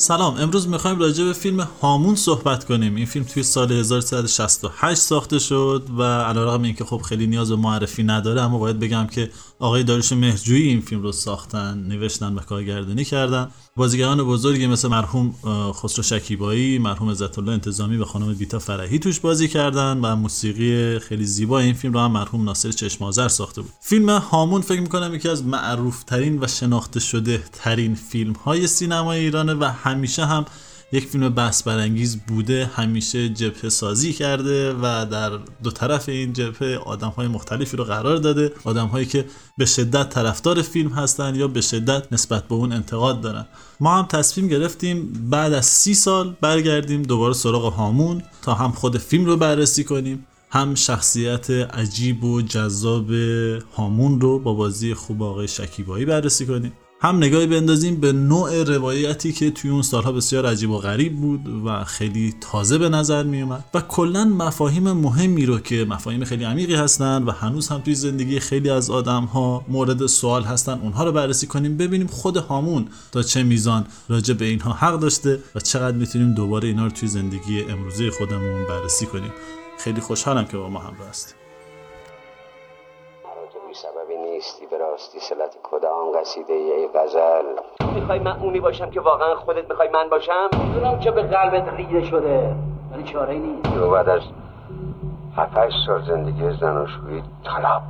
سلام امروز می‌خوایم راجع به فیلم هامون صحبت کنیم. این فیلم توی سال 1368 ساخته شد و علیرغم اینکه خب خیلی نیاز به معرفی نداره اما باید بگم که آقای داریوش مهرجویی این فیلم رو ساختن نوشتن و کارگردانی کردن. بازیگران بزرگی مثل مرحوم خسرو شکیبایی مرحوم عزت الله انتظامی و خانم بیتا فرحی توش بازی کردن و موسیقی خیلی زیبا این فیلم رو هم مرحوم ناصر چشمازر ساخته بود. فیلم هامون فکر می‌کنم یکی از معروف ترین و شناخته شده ترین فیلم های سینمای ایرانه و همیشه هم یک فیلم بحث برانگیز بوده همیشه جبهه سازی کرده و در دو طرف این جبهه آدم های مختلفی رو قرار داده. آدم هایی که به شدت طرفدار فیلم هستن یا به شدت نسبت به اون انتقاد دارن. ما هم تصمیم گرفتیم بعد از سی سال برگردیم دوباره سراغ هامون تا هم خود فیلم رو بررسی کنیم. هم شخصیت عجیب و جذاب هامون رو با بازی خوب آقای شکیبایی بررسی کنیم. هم نگاهی بندازیم به نوع روایتی که توی اون سالها بسیار عجیب و غریب بود و خیلی تازه به نظر می اومد و کلا مفاهیم مهمی رو که مفاهیم خیلی عمیقی هستن و هنوز هم توی زندگی خیلی از آدم ها مورد سوال هستن اونها رو بررسی کنیم ببینیم خود هامون تا چه میزان راجع به اینها حق داشته و چقدر می‌تونیم دوباره اینا رو توی زندگی امروزی خودمون بررسی کنیم. خیلی خوشحالم که با ما همراه هستیم سلت کدام قصیده ای غزل؟ می‌خوای من اونی باشم که واقعا خودت می‌خوای من باشم؟ می‌دونم که به قلبت ریده شده ولی چاره نیست. تو بعد از هفتش سال زندگی زناشویی طلب.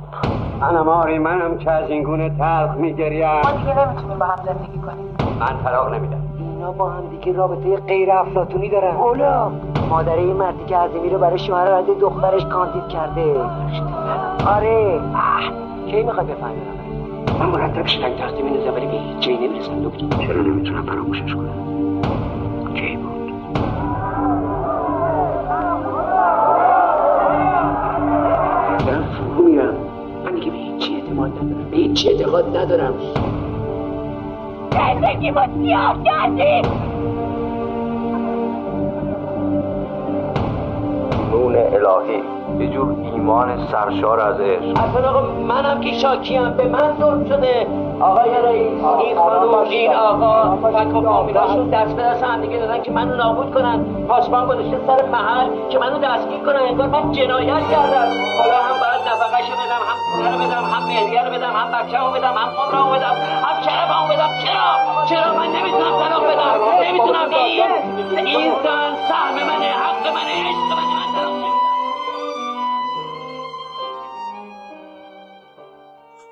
منم آری منم که از این گونه تلخ میگریم. ما دیگه نمی‌تونیم با هم زندگی کنیم. من طلاق نمیدم اینا با هم دیگه رابطه غیر افلاطونی دارن. اولا مادر این مردی که عظیمی رو برای شوهر رده دخترش کاندید کرده. آره. کی می‌خوای بفهمی من مرتب شدن تختی میندازم ولی به هیچ جایی نمی‌رسم دکتر چرا نمی‌تونم فراموشش کنم؟ کی بود؟ دارم فرو میرم. من دیگه به هیچی اعتماد ندارم به هیچی اعتقاد ندارم. زندگی با سیاه کردیم نون الهی. یه جور ایمان سرشار از عشق. اصلا آقا منم که شاکیم. به من ظلم شده. آقای رئیس این خانوم این آقا فک و فامیلاشون دست به دست هم دیگه دادن که منو نابود کنن. پاسبان گذاشته سر محل که منو دستگیر کنن. انگار من جنایت کردم. حالا هم باید نفقهشو بدم هم پوله رو بدم هم مهریه رو بدم هم بچه‌مو بدم هم خودمو بدم هم شرفمو بدم. چرا؟ چرا من نمی‌تونم طلاق بدم؟ نمی‌تونم این این زن سهم منه حق منه عشق منه.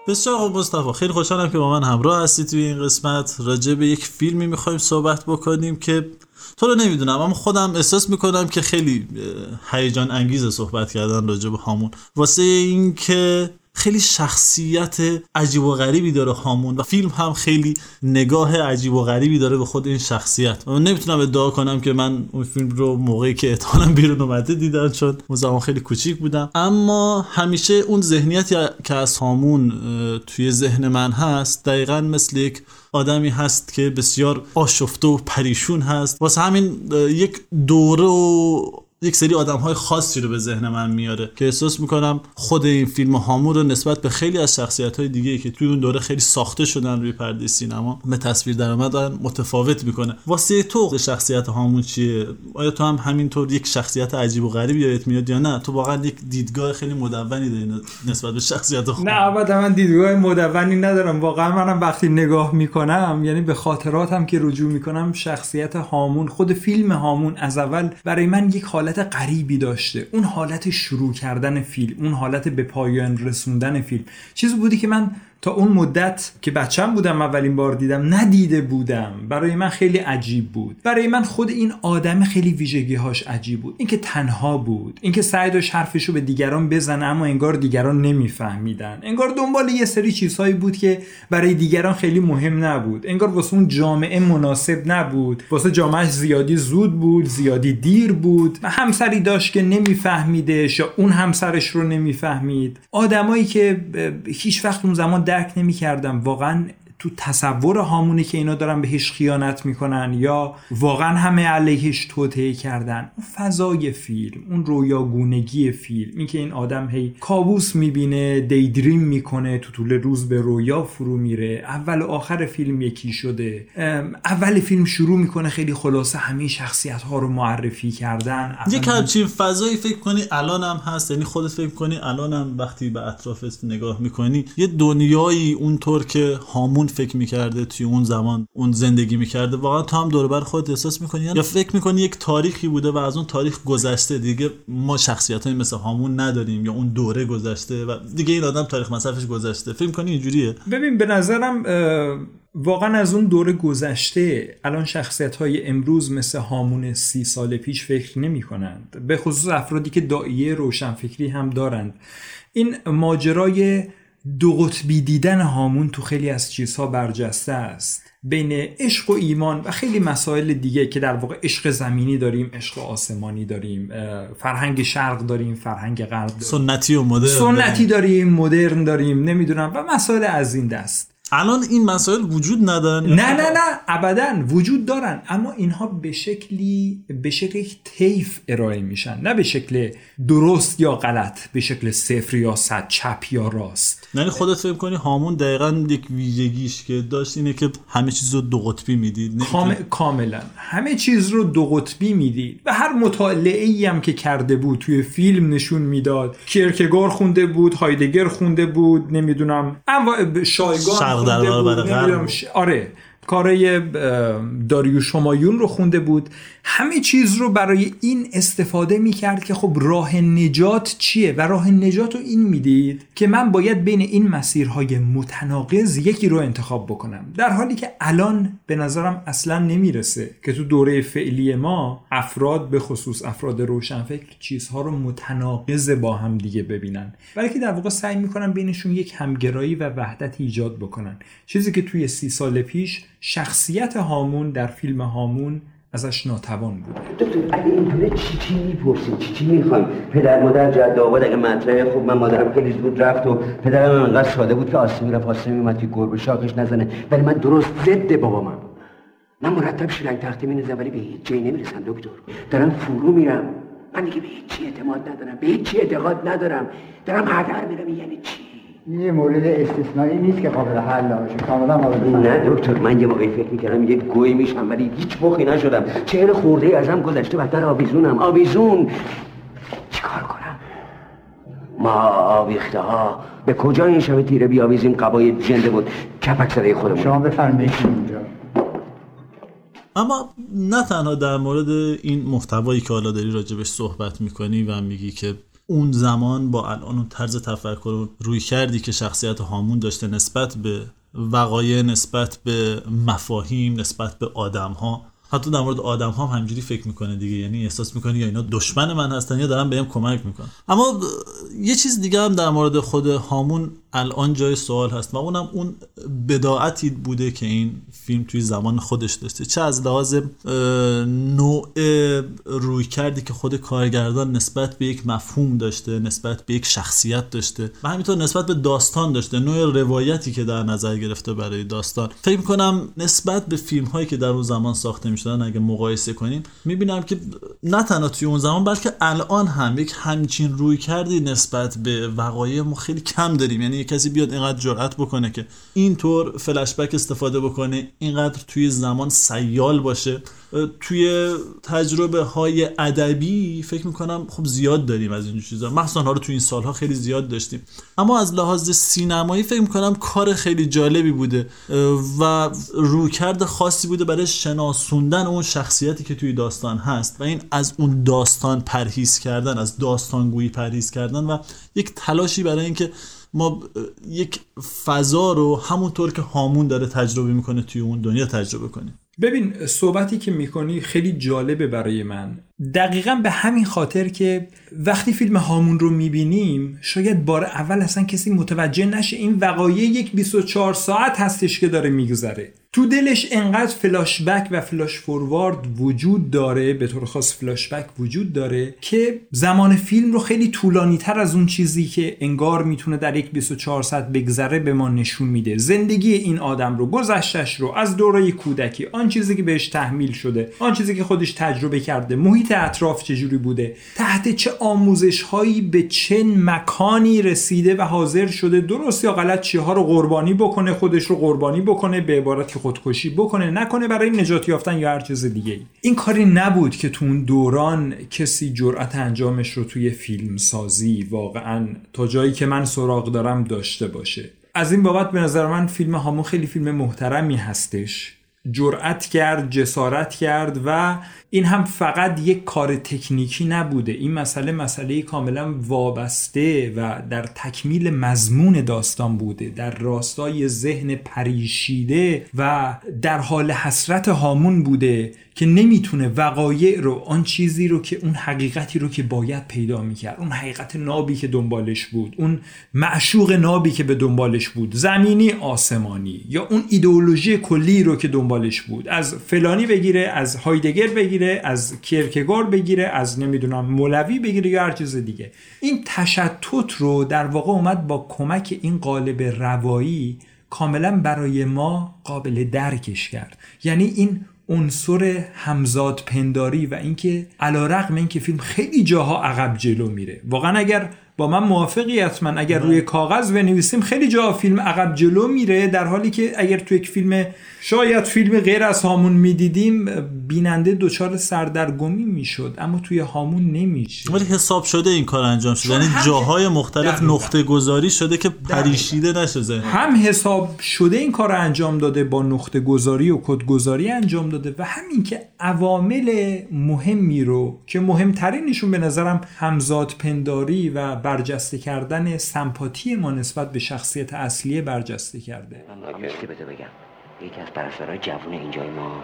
بسیار خوب مصطفی. خیلی خوشحالم که با من همراه هستی توی این قسمت. راجع به یک فیلمی می‌خوایم صحبت بکنیم که تو رو نمی‌دونم اما خودم احساس می‌کنم که خیلی هیجان انگیز صحبت کردن راجع به هامون. واسه اینکه خیلی شخصیت عجیب و غریبی داره هامون و فیلم هم خیلی نگاه عجیب و غریبی داره به خود این شخصیت. من نمی‌تونم ادعا کنم که من اون فیلم رو موقعی که احتمالاً بیرون اومده دیدم چون اون زمان خیلی کوچیک بودم. اما همیشه اون ذهنیتی که از هامون توی ذهن من هست دقیقا مثل یک آدمی هست که بسیار آشفته و پریشون هست. واسه همین یک دوره و یک سری آدم های خاصی رو به ذهن من میاره که احساس می‌کنم خود این فیلم هامون رو نسبت به خیلی از شخصیت های دیگه که توی اون دوره خیلی ساخته شدن روی پرده سینما به تصویر در دارن متفاوت می‌کنه. واسه تو شخصیت هامون چیه؟ آیا تو هم همینطور یک شخصیت عجیب و غریبی یادت میاد یا نه؟ تو واقعا یک دیدگاه خیلی مدونی داری نسبت به شخصیت هامون نه البته من دیدگاه مدونی ندارم. واقعا منم وقتی نگاه می‌کنم یعنی به خاطراتم که رجوع می‌کنم شخصیت هامون خود فیلم هامون از اول برای من یک حالت غریبی داشته. اون حالت شروع کردن فیلم اون حالت به پایان رسوندن فیلم. چیزی بودی که من تا اون مدت که بچم بودم اولین بار دیدم ندیده بودم. برای من خیلی عجیب بود. برای من خود این آدم خیلی ویژگی هاش عجیب بود. اینکه تنها بود. اینکه سعی داشت حرفشو به دیگران بزنه اما انگار دیگران نمیفهمیدن. انگار دنبال یه سری چیزهایی بود که برای دیگران خیلی مهم نبود. انگار واسه اون جامعه مناسب نبود. واسه جامعه زیادی زود بود زیادی دیر بود. همسری داشت که نمیفهمیدش یا اون همسرش رو نمی‌فهمید. آدمایی که هیچ وقت اون زمان درک نمی کردم واقعا تو تصور هامونه که اینا دارن بهش خیانت می‌کنن یا واقعا همه علیهش توطعه کردن. اون فضای فیلم اون رویاگونگی فیلم اینکه این آدم هی کابوس می‌بینه دیدریم می‌کنه تو طول روز به رویا فرو میره. اول و آخر فیلم یکی شده. اول فیلم شروع می‌کنه خیلی خلاصه همه شخصیت ها رو معرفی کردن. یک همچین فضایی فکر کنی الان هم هست یعنی خودت فکر کنی الان هم وقتی به اطرافت نگاه می‌کنی یه دنیایی اونطور که هامون فکر می‌کرده توی اون زمان اون زندگی می‌کرده. واقعا تو هم دور بر خود احساس می‌کنی؟ یا فکر می‌کنی یک تاریخی بوده و از اون تاریخ گذشته دیگه ما شخصیت های مثل هامون نداریم یا اون دوره گذشته و دیگه این آدم تاریخ مصرفش گذشته. فکر کنی اینجوریه؟ ببین به نظرم واقعا از اون دوره گذشته الان شخصیت های امروز مثل هامون سی سال پیش فکر نمی کنند به خصوص افرادی که دائیه روشنفکری هم دارند. این ماجرای دو قطبی دیدن هامون تو خیلی از چیزها برجسته است. بین عشق و ایمان و خیلی مسائل دیگه که در واقع عشق زمینی داریم عشق آسمانی داریم فرهنگ شرق داریم فرهنگ غرب داریم. سنتی و مدرن سنتی داریم. مدرن داریم نمی‌دونم. و مسائل از این دست. الان این مسائل وجود ندارن؟ نه نه نه ابدا وجود دارن اما اینها به شکلی به شکل تیف ارائه میشن. نه به شکل درست یا غلط به شکل صفر یا صد چپ یا راست. یعنی خودت فکر کنی هامون دقیقا یک ویژگیش که داشت اینه که همه چیز رو دو قطبی می‌دید کام... کاملا. همه چیز رو دو قطبی می‌دید. و هر مطالعه ای هم که کرده بود توی فیلم نشون می‌داد. کیرکگار خونده بود هایدگر خونده بود نمی‌دونم. انواع شایگان در آره. کارای داریوش همایون رو خونده بود. همه چیز رو برای این استفاده می‌کرد که خب راه نجات چیه؟ و راه نجات رو این می‌دید که من باید بین این مسیرهای متناقض یکی رو انتخاب بکنم. در حالی که الان به نظرم اصلا نمی‌رسه که تو دوره فعلی ما افراد به خصوص افراد روشنفکر چیزها رو متناقض با هم دیگه ببینن. که در واقع سعی می‌کنن بینشون یک همگرایی و وحدت ایجاد بکنن. چیزی که توی سی سال پیش شخصیت هامون در فیلم هامون ازش ناتوان بود دکتر اگه اینطوره چی چی می‌پرسید؟ چی چی می‌خوایم پدر مادر جد آباد اگه مطرحه خوب من مادرم خیلی زود رفت و پدرم انقدر ساده بود که آسمی رفت آسمی اومد که گربه شاخش نزنه. ولی من درست ضد بابا من مرتب شیلنگ تختی میندازم ولی به هیچ جایی نمی‌رسم دکتر. دارم فرو میرم. من دیگه به هیچ اعتماد ندارم به هیچ اعتقاد ندارم. دارم هدر میرم یعنی چی؟ یه مورد استثنایی نیست که قابل حل باشه کاملا قابل نه دکتر من یه موقعی فکر می‌کردم یه گوی میشم ولی هیچ بخی نشدم. چهل خورده ازم گذشته بدتر آویزونم. آویزون! چیکار کنم؟ ما آویخته ها به کجا این شب تیره بیاویزیم؟ قبای جنده بود. کپک زده خودمون. شما بفرمایید اینجا. اما نه تنها در مورد این محتوایی که حالا داری راجبش صحبت می‌کنی و میگی که اون زمان با الان اون طرز تفکر روی کردی که شخصیت هامون داشته نسبت به وقایع نسبت به مفاهیم نسبت به آدم ها حتی در مورد آدم هم همجوری فکر می‌کنه دیگه. یعنی احساس می‌کنه یا اینا دشمن من هستن یا دارن بهم کمک می‌کنن. اما یه چیز دیگه هم در مورد خود هامون الان جای سوال هست و اونم اون بداعتی بوده که این فیلم توی زمان خودش داشته. چه از لحاظ نوع روی کردی که خود کارگردان نسبت به یک مفهوم داشته نسبت به یک شخصیت داشته و همینطور نسبت به داستان داشته نوع روایتی که در نظر گرفته برای داستان. فکر می‌کنم نسبت به فیلم هایی که در اون زمان ساخته می‌شدن اگه مقایسه کنیم می‌بینم که نه تنها توی اون زمان بلکه الان هم یک همچین روی کردی نسبت به وقایع ما خیلی کم داریم. یعنی کسی بیاد اینقدر جرأت بکنه که اینطور فلشبک استفاده بکنه اینقدر توی زمان سیال باشه. توی تجربه های ادبی فکر می‌کنم خب زیاد داریم از این چیزا. مخصوصا ها رو توی این سالها خیلی زیاد داشتیم. اما از لحاظ سینمایی فکر می‌کنم کار خیلی جالبی بوده و رویکرد خاصی بوده برای شناسوندن اون شخصیتی که توی داستان هست و این از اون داستان پرهیز کردن از داستانگویی پرهیز کردن و یک تلاشی برای اینکه ما یک فضا رو همونطور که هامون داره تجربه می‌کنه توی اون دنیا تجربه کنیم. ببین صحبتی که می‌کنی خیلی جالبه برای من. دقیقا به همین خاطر که وقتی فیلم هامون رو می‌بینیم شاید بار اول اصلا کسی متوجه نشه این وقایع یک 24 ساعت هستش که داره میگذره. تو دلش انقدر فلاشبک و فلاش فوروارد وجود داره به طور خاص فلاشبک وجود داره که زمان فیلم رو خیلی طولانی تر از اون چیزی که انگار می‌تونه در یک 24 ساعت بگذره به ما نشون میده. زندگی این آدم رو گذشتش رو از دوره کودکی آن چیزی که بهش تحمیل شده آن چیزی که خودش تجربه کرده محیط اطراف چجوری بوده تحت چه آموزش هایی به چه مکانی رسیده و حاضر شده درست یا غلط چیها رو قربانی بکنه خودش رو قربانی بکنه به عبارت خودکشی بکنه نکنه برای نجات یافتن یا هر چیز دیگه ای. این کاری نبود که تو اون دوران کسی جرأت انجامش رو توی فیلم سازی واقعا تا جایی که من سراغ دارم داشته باشه از این بابت به نظر من فیلم هامون خیلی فیلم محترمی هستش جرأت کرد جسارت کرد و این هم فقط یک کار تکنیکی نبوده. این مسئله مسئله کاملا وابسته و در تکمیل مضمون داستان بوده در راستای ذهن پریشیده و در حال حسرت هامون بوده که نمی‌تونه وقایع رو آن چیزی رو که اون حقیقتی رو که باید پیدا می‌کرد. اون حقیقت نابی که دنبالش بود اون معشوق نابی که به دنبالش بود. زمینی آسمانی یا اون ایدئولوژی کلی رو که دنبالش بود. از فلانی بگیره از هایدگر بگیره از کیرکگار بگیره از نمی‌دونم مولوی بگیره یا هر چیز دیگه. این تشتت رو در واقع اومد با کمک این قالب روایی کاملا برای ما قابل درکش کرد. یعنی این عنصر همزاد پنداری و اینکه علا رقم اینکه فیلم خیلی جاها عقب جلو میره. واقعا اگر با من موافقی حتما. اگر روی کاغذ بنویسیم خیلی جا فیلم عقب جلو میره در حالی که اگر تو یک فیلم شاید فیلم غیر از هامون می‌دیدیم بیننده دچار سردرگمی می‌شد اما توی هامون نمیشه. ولی حساب شده این کار انجام شده. یعنی جاهای مختلف نقطه گذاری شده که پریشیده نشه هم حساب شده این کار انجام داده با نقطه گذاری و کد گذاری انجام داده و همین که عوامل مهمی رو که مهمترینشون به نظرم همزاد پنداری و برجسته کردن سمپاتی ما نسبت به شخصیت اصلی برجسته کرده. من بده بگم. یکی از پرستارهای جوون اینجای ما.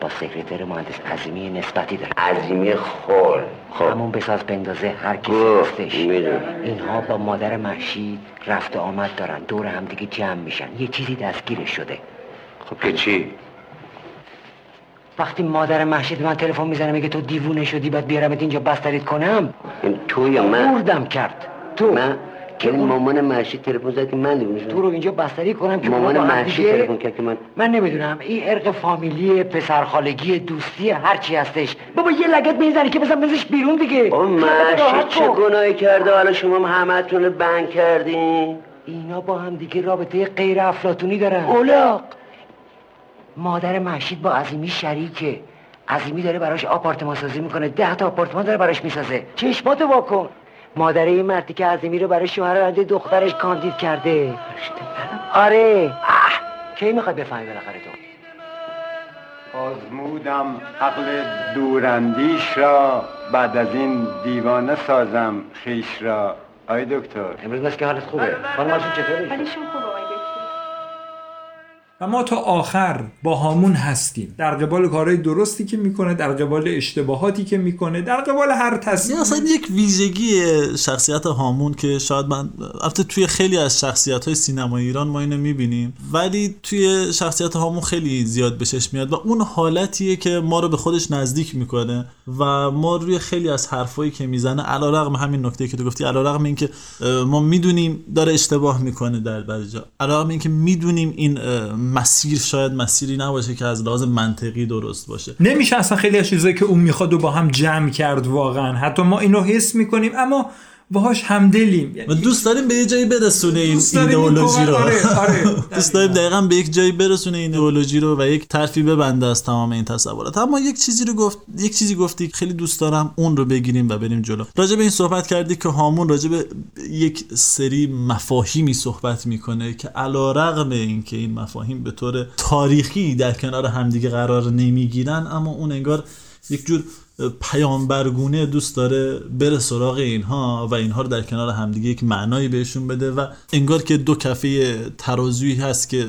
با سکرتر مهندس عظیمی نسبتی داره. عظیمی خور خب. همون بساز بندازه هر کی هستش اینها با مادر محشید رفت آمد دارن. دور هم دیگه جمع میشن. یه چیزی دستگیرش شده. خب که چی؟ وقتی مادر محشید من تلفن می‌زنه میگه تو دیوونه شدی بعد بیارمت اینجا بستریت کنم؟ تو یا من؟ بردم کرد. تو. من؟ که اون مامان محشید تلفن زد که من دیوونه تو رو اینجا بستری کنم که مامان محشید تلفن کرد که من من نمی‌دونم این ارق فامیلی پسرخالگی دوستی هر چی هستش. بابا یه لگت می‌زنی که بزن بزنش بیرون دیگه. اون محشید چه گناهی کرده؟ حالا شما همتون رو بند کردین. اینا با هم دیگه رابطه غیر افلاتونی دارن. اولاق. مادر محشید با عظیمی شریکه. عظیمی داره براش آپارتمان سازی می‌کنه. ده تا آپارتمان داره براش می‌سازه. چشماتو واکن مادر این مردی که عظیمی رو برای شوهر دخترش کاندید کرده. آره. کی می‌خوای بفهمی بالاخره تو؟ آزمودم عقل دوراندیش را. بعد از این دیوانه سازم خیش را. آی دکتر. امروز مثل که حالت خوبه. خانماشون چطوره؟ حالشون خوبه و ما تا آخر با هامون هستیم. در قبال کارهای درستی که می‌کنه در قبال اشتباهاتی که می‌کنه در قبال هر تصمیم اصلا یک ویژگی شخصیت هامون که شاید من البته توی خیلی از شخصیت های سینما ایران ما اینو می‌بینیم ولی توی شخصیت هامون خیلی زیاد بهش میاد و اون حالتیه که ما رو به خودش نزدیک می‌کنه و ما روی خیلی از حرفایی که می‌زنه علیرغم همین نکته که تو گفتی علیرغم اینکه ما می‌دونیم داره اشتباه می‌کنه در بعضی جا علیرغم اینکه می‌دونیم این مسیر شاید مسیری نباشه که از لحاظ منطقی درست باشه. نمیشه اصلا خیلی از چیزایی که اون می‌خواد و با هم جمع کرد واقعا. حتی ما اینو حس می‌کنیم اما باهاش همدلیم. و دوست داریم به یه جایی برسونه این ایدئولوژی رو. آره، آره. دوست داریم دقیقا به یک جایی برسونه این ایدئولوژی رو و یک طرفی ببنده از تمام این تصورات. اما یک چیزی رو گفت یک چیزی گفتی خیلی دوست دارم اون رو بگیریم و بریم جلو. راجع به این صحبت کردی که هامون راجع به یک سری مفاهیمی صحبت می‌کنه که علیرغم اینکه این مفاهیم به طور تاریخی در کنار همدیگه قرار نمی‌گیرن اما اون انگار یک جور پیامبرگونه دوست داره بره سراغ اینها و اینها رو در کنار همدیگه یک معنایی بهشون بده و انگار که دو کفه ترازویی هست که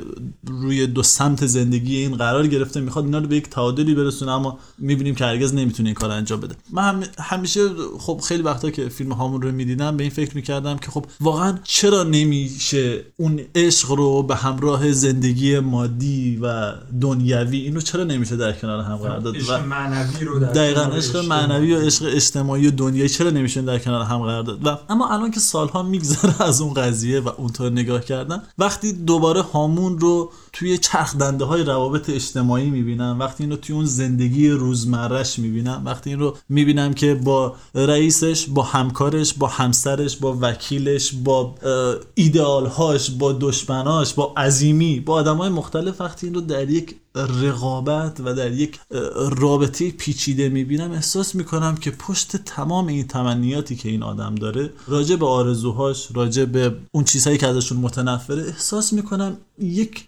روی دو سمت زندگی این قرار گرفته می‌خواد اینا رو به یک تعادلی برسونه اما می‌بینیم که هرگز نمی‌تونه این کار انجام بده. من هم همیشه خب خیلی وقتا که فیلم هامون رو می‌دیدم به این فکر می‌کردم که خب واقعا چرا نمیشه اون عشق رو به همراه زندگی مادی و دنیوی اینو چرا نمیشه در کنار هم قرار داد؟ و معنوی رو در دقیقا عشق معنوی و عشق اجتماعی و دنیایی چرا نمیشه در کنار هم قرار داد؟ و اما الان که سالها میگذره از اون قضیه و اونطور نگاه کردن وقتی دوباره هامون رو توی چرخ دنده های روابط اجتماعی می‌بینم. وقتی اینو توی اون زندگی روزمرش می‌بینم. وقتی این رو می‌بینم که با رئیسش با همکارش با همسرش با وکیلش با ایدئالهاش با دشمناش با عظیمی با آدم های مختلف وقتی این رو در یک رقابت و در یک رابطه پیچیده می‌بینم احساس می‌کنم که پشت تمام این تمنیاتی که این آدم داره راجع به آرزوهاش راجع به اون چیزهایی که ازشون متنفره احساس می‌کنم یک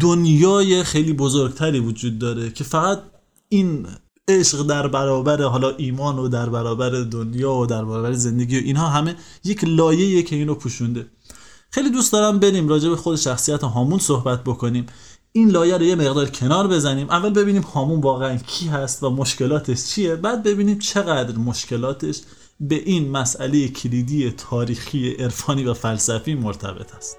دنیای خیلی بزرگتری وجود داره که فقط این عشق در برابر حالا ایمان و در برابر دنیا و در برابر زندگی و اینها همه یک لایه که اینو پوشونده. خیلی دوست دارم بریم راجع به خود شخصیت هامون صحبت بکنیم. این لایه رو یه مقدار کنار بزنیم. اول ببینیم هامون واقعا کی هست و مشکلاتش چیه. بعد ببینیم چقدر مشکلاتش به این مسئله کلیدی تاریخی عرفانی و فلسفی مرتبط است.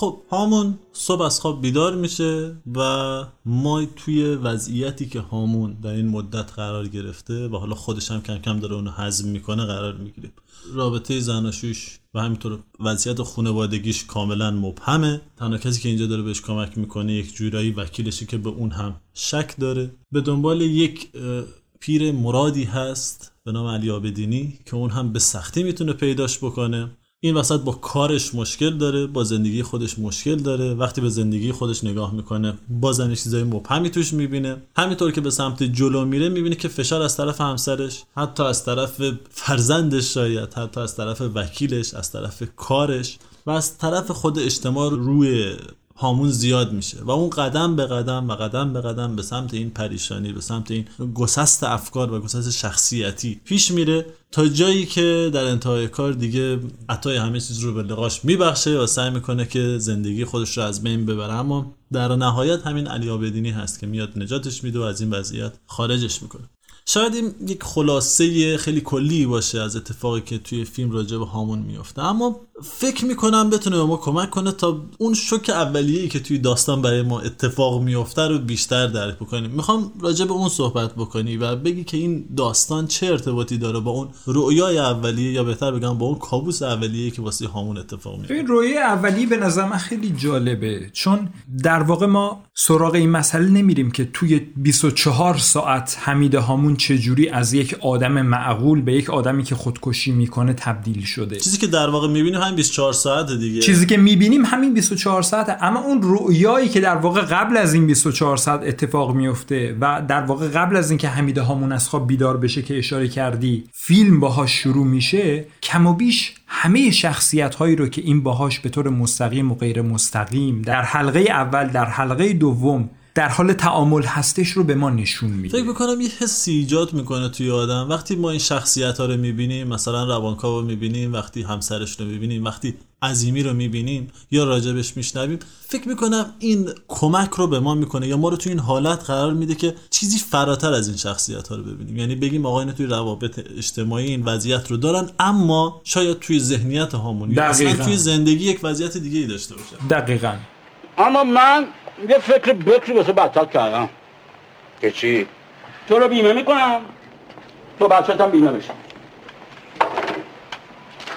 خب هامون صبح از خواب بیدار میشه و ما توی وضعیتی که هامون در این مدت قرار گرفته و حالا خودش هم کم کم داره اونو حزم می‌کنه قرار می‌گیریم رابطه زناشوش و همینطور وضعیت خانوادگیش کاملا مبهمه. تنها کسی که اینجا داره بهش کمک می‌کنه یک جورایی وکیلشه که به اون هم شک داره. به دنبال یک پیر مرادی هست به نام علی آبدینی که اون هم به سختی می‌تونه پیداش بکنه. این وسط با کارش مشکل داره با زندگی خودش مشکل داره. وقتی به زندگی خودش نگاه می‌کنه بازن چیزای مبهمی توش می‌بینه. همینطور که به سمت جلو میره می‌بینه که فشار از طرف همسرش حتی از طرف فرزندش شاید حتی از طرف وکیلش از طرف کارش و از طرف خود اجتماع روی هامون زیاد میشه و اون قدم به قدم و قدم به قدم به سمت این پریشانی به سمت این گسست افکار و گسست شخصیتی پیش میره تا جایی که در انتهای کار دیگه عطای همه چیز رو به لقاش میبخشه و سعی می‌کنه که زندگی خودش رو از بین ببره. اما در نهایت همین علی آبدینی هست که میاد نجاتش میده و از این وضعیت خارجش می‌کنه. شاید این یک خلاصه خیلی کلی باشه از اتفاقی که توی فیلم راجع به هامون میفته اما فکر می‌کنم بتونه به ما کمک کنه تا اون شوک اولیه‌ای که توی داستان برای ما اتفاق میفته رو بیشتر درک بکنیم. می‌خوام راجع به اون صحبت بکنی و بگی که این داستان چه ارتباطی داره با اون رؤیای اولیه یا بهتر بگم با اون کابوس اولیه که واسه هامون اتفاق میفته این رویای اولیه به نظر من خیلی جالبه. چون در واقع ما سراغ این مسئله نمیریم که توی 24 ساعت حمید هامون چجوری از یک آدم معقول به یک آدمی که خودکشی می‌کنه تبدیل شده. چیزی که در واقع می‌بینیم همین 24 ساعت دیگه. چیزی که می‌بینیم همین 24 ساعته اما اون رؤیایی که در واقع قبل از این 24 ساعت اتفاق میفته و در واقع قبل از اینکه حمیده هامون از خواب بیدار بشه که اشاره کردی فیلم باهاش شروع میشه کم و بیش همه شخصیت هایی رو که این باهاش به طور مستقیم و غیر مستقیم در حلقه اول در حلقه دوم در حال تعامل هستش رو به ما نشون میده. فکر می‌کنم یه حسی ایجاد می‌کنه توی آدم. وقتی ما این شخصیت ها رو می‌بینیم مثلا روانکاو رو می‌بینیم وقتی همسرش رو می‌بینیم وقتی عظیمی رو می‌بینیم یا راجبش میشنویم فکر می‌کنم این کمک رو به ما می‌کنه یا ما رو توی این حالت قرار میده که چیزی فراتر از این شخصیت ها رو ببینیم. یعنی بگیم آقا توی روابط اجتماعی این وضعیت رو دارن اما شاید توی ذهنیت هامون یا اصلا توی زندگی یک وضعیت دیگه ای داشته باشه دقیقا. اما من یه فکر بکری واسه بچت کردم. که چی؟ تو رو بیمه می‌کنم. تو بچت هم بیمه بشه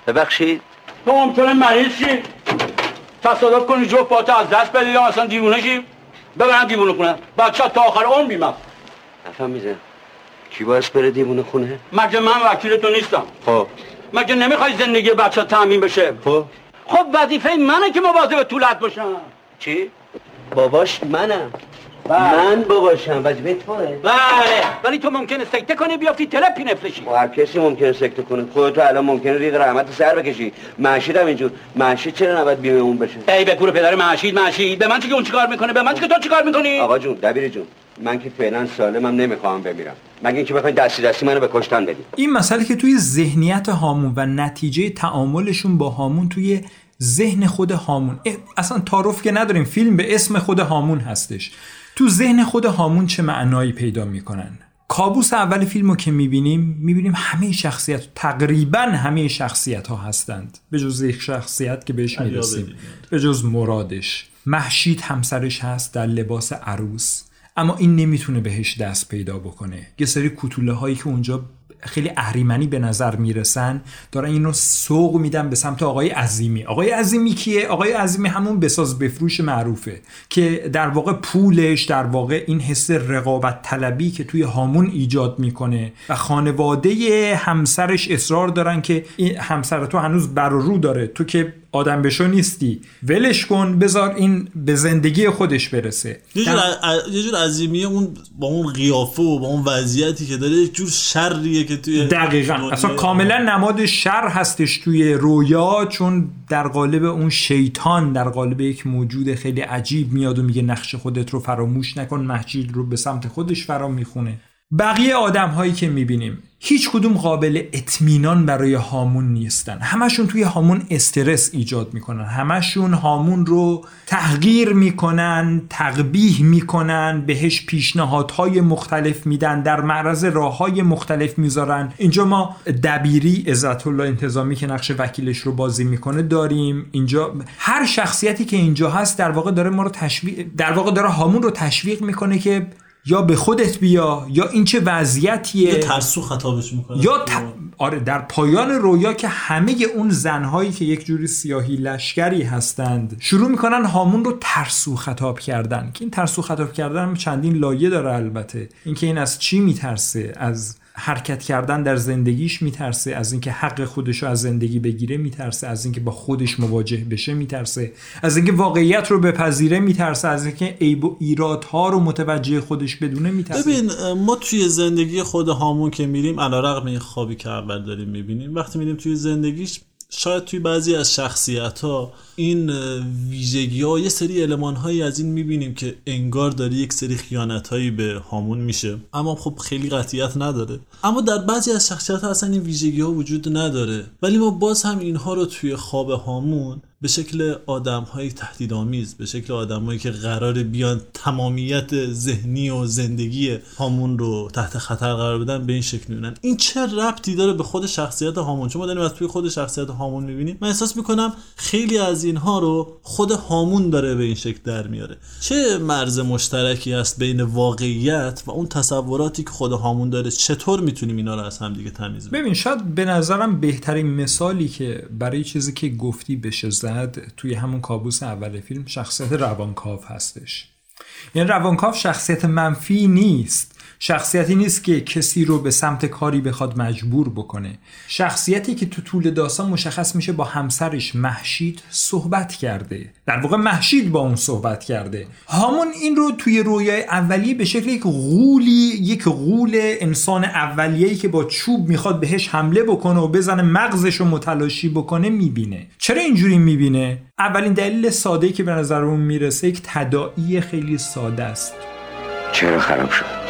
ببخشید. تو ممکنه مریض شی. تصادف کنی جفت پات از دست بدی یا اصلا دیوونه شی؟ ببرن دیوونه خونه. بچه تا آخر اون بیمه است. نفهمیدم کی باعث بره دیوونه خونه؟ مگه من وکیل تو نیستم؟ خب. مگه نمی‌خوای زندگی بچه تامین بشه؟ خب. خب وظیفه منه که مواظب طولت باشم. چی؟ باباش منم. من باباشم. وظیفه توه بله. ولی تو ممکنه سکته کنی بیافتی تلپی نفلشی هر کسی ممکنه سکته کنه. خودت الان ممکنه ریق رحمت سر بکشی. محشید هم اینجور. محشید چرا نباید بیمه اون بشه؟ ای به کور پدر محشید محشید. به من چی که اون چیکار می‌کنه؟ به من چی که تو چیکار می‌کنی؟ آقا جون دبیر جون. من که فعلا سالمم نمی‌خوام بمیرم. مگه اینکه بخواید دستی دستی منو به کشتن بدی این مسئله که توی ذهنیت هامون و نتیجه تعاملشون با هامون توی ذهن خود هامون. اصلا تعارف که نداریم. فیلم به اسم خود هامون هستش. تو ذهن خود هامون چه معنایی پیدا می‌کنن؟ کابوس اول فیلم رو که می‌بینیم می‌بینیم همه شخصیت تقریبا همه شخصیت ها هستند. به جز یک شخصیت که بهش می‌رسیم. به جز مرادش. محشید همسرش هست در لباس عروس. اما این نمی‌تونه بهش دست پیدا بکنه. یه سری کتوله هایی که اونجا خیلی اهریمنی به نظر می‌رسن دارن این رو سوق میدن به سمت آقای عظیمی. آقای عظیمی کیه؟ آقای عظیمی همون بساز بفروش معروفه که در واقع پولش در واقع این حس رقابت طلبی که توی هامون ایجاد می‌کنه. و خانواده همسرش اصرار دارن که این همسر تو هنوز بر رو داره. تو که آدم بشو نیستی. ولش کن بذار این به زندگی خودش برسه. یه جور, یه جور عظیمی اون با اون قیافه و با اون وضعیتی که داره یک جور شریه که توی دقیقا. اصلا کاملا نماد شر هستش توی رویا چون در قالب اون شیطان در قالب یک موجود خیلی عجیب میاد و میگه نقش خودت رو فراموش نکن محجید رو به سمت خودش فرا می‌خونه. بقیه آدم هایی که می‌بینیم هیچ کدوم قابل اطمینان برای هامون نیستن. همشون توی هامون استرس ایجاد می‌کنن. همشون هامون رو تغییر می‌کنن تقبیح می‌کنن بهش پیشنهادهای مختلف میدن در معرض راه های مختلف می‌ذارن. اینجا ما دبیری عزت الله انتظامی که نقش وکیلش رو بازی می‌کنه داریم. اینجا هر شخصیتی که اینجا هست در واقع داره ما رو تشویق در واقع داره هامون رو تشویق می‌کنه که یا به خودت بیا یا این چه وضعیتیه؟ یا ترسو خطابش می‌کنه. یا ت... آره در پایان رویا که همه اون زنهایی که یک جوری سیاهی لشکری هستند شروع می‌کنن هامون رو ترسو خطاب کردن. که این ترسو خطاب کردن چندین لایه داره البته. اینکه این از چی میترسه؟ از حرکت کردن در زندگیش میترسه از اینکه حق خودش رو از زندگی بگیره میترسه از اینکه با خودش مواجه بشه میترسه از اینکه واقعیت رو بپذیره میترسه از اینکه عیب و ایرادها رو متوجه خودش بدونه میترسه. ببین ما توی زندگی خود هامون که میریم علیرغم این خوابی که اول داریم می‌بینیم وقتی میریم توی زندگیش شاید توی بعضی از شخصیت ها این ویژگی ها یه سری علمان هایی از این می‌بینیم که انگار داره یک سری خیانت هایی به هامون میشه. اما خب خیلی قطیت نداره. اما در بعضی از شخصیت ها اصلا این ویژگی ها وجود نداره. ولی ما باز هم اینها رو توی خواب هامون به شکل آدم های تهدیدآمیز به شکل آدمایی که قرار بیان تمامیت ذهنی و زندگی هامون رو تحت خطر قرار بدن به این شکل می‌بینن. این چه ربطی داره به خود شخصیت هامون؟ چون ما داریم از توی خود شخصیت هامون می‌بینیم. من احساس می‌کنم خیلی از اینها رو خود هامون داره به این شکل در میاره. چه مرز مشترکی است بین واقعیت و اون تصوراتی که خود هامون داره؟ چطور می‌تونیم اینا رو از هم دیگه تمیز ببین شاید به نظرم بهترین مثالی که برای چیزی که گفتی بشه توی همون کابوس اول فیلم شخصیت روانکاو هستش. یعنی روانکاو شخصیت منفی نیست. شخصیتی نیست که کسی رو به سمت کاری بخواد مجبور بکنه. شخصیتی که تو طول داستان مشخص میشه با همسرش محشید صحبت کرده. در واقع محشید با اون صحبت کرده. هامون این رو توی رویای اولیه به شکل یک غولی یک غول انسان اولیه‌ای که با چوب می‌خواد بهش حمله بکنه و بزنه مغزش رو متلاشی بکنه می‌بینه. چرا اینجوری می‌بینه؟ اولین دلیل ساده که به نظر اون می‌رسه یک تداعی خیلی ساده است. چرا خراب شد؟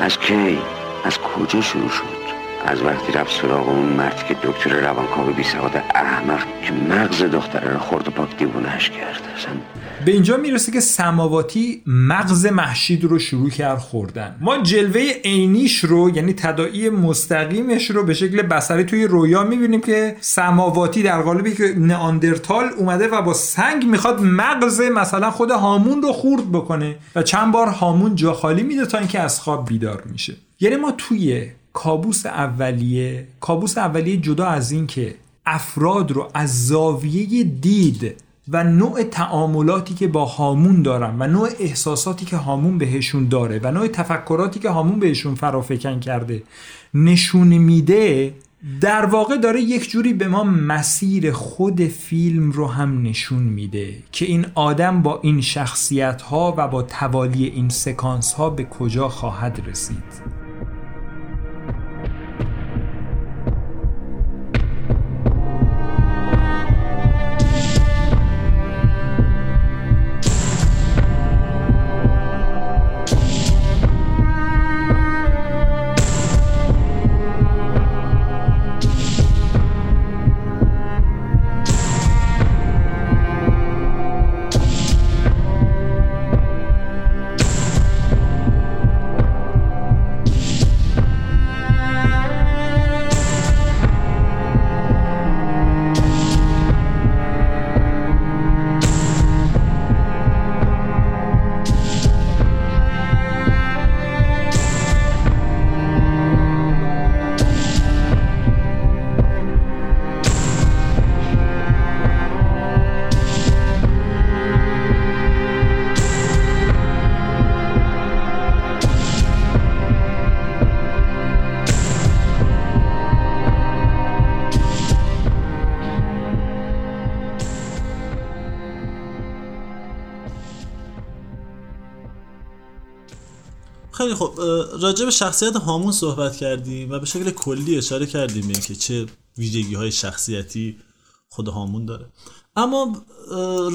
از کی؟ از کجا شروع شد؟ از وقتی رفت سراغ اون مرد که دکتر روانکاو بی سواد احمق که مغز دختره رو خورد و پاک دیوونهش کرد. اصلا به اینجا می‌رسه که سماواتی مغز محشید رو شروع کرد خوردن. ما جلوه عینیش رو یعنی تداعی مستقیمش رو به شکل بصری توی رویا می‌بینیم که سماواتی در قالبی که نئاندرتال اومده و با سنگ می‌خواد مغز مثلا خود هامون رو خورد بکنه و چند بار هامون جا خالی میده تا اینکه از خواب بیدار میشه. یعنی ما توی کابوس اولیه کابوس اولیه جدا از این که افراد رو از زاویه دید و نوع تعاملاتی که با هامون دارن و نوع احساساتی که هامون بهشون داره و نوع تفکراتی که هامون بهشون فرافکن کرده نشون میده در واقع داره یک جوری به ما مسیر خود فیلم رو هم نشون میده که این آدم با این شخصیت ها و با توالی این سکانس ها به کجا خواهد رسید. راجع به شخصیت هامون صحبت کردیم و به شکل کلی اشاره کردیم که چه ویژگی های شخصیتی خود هامون داره. اما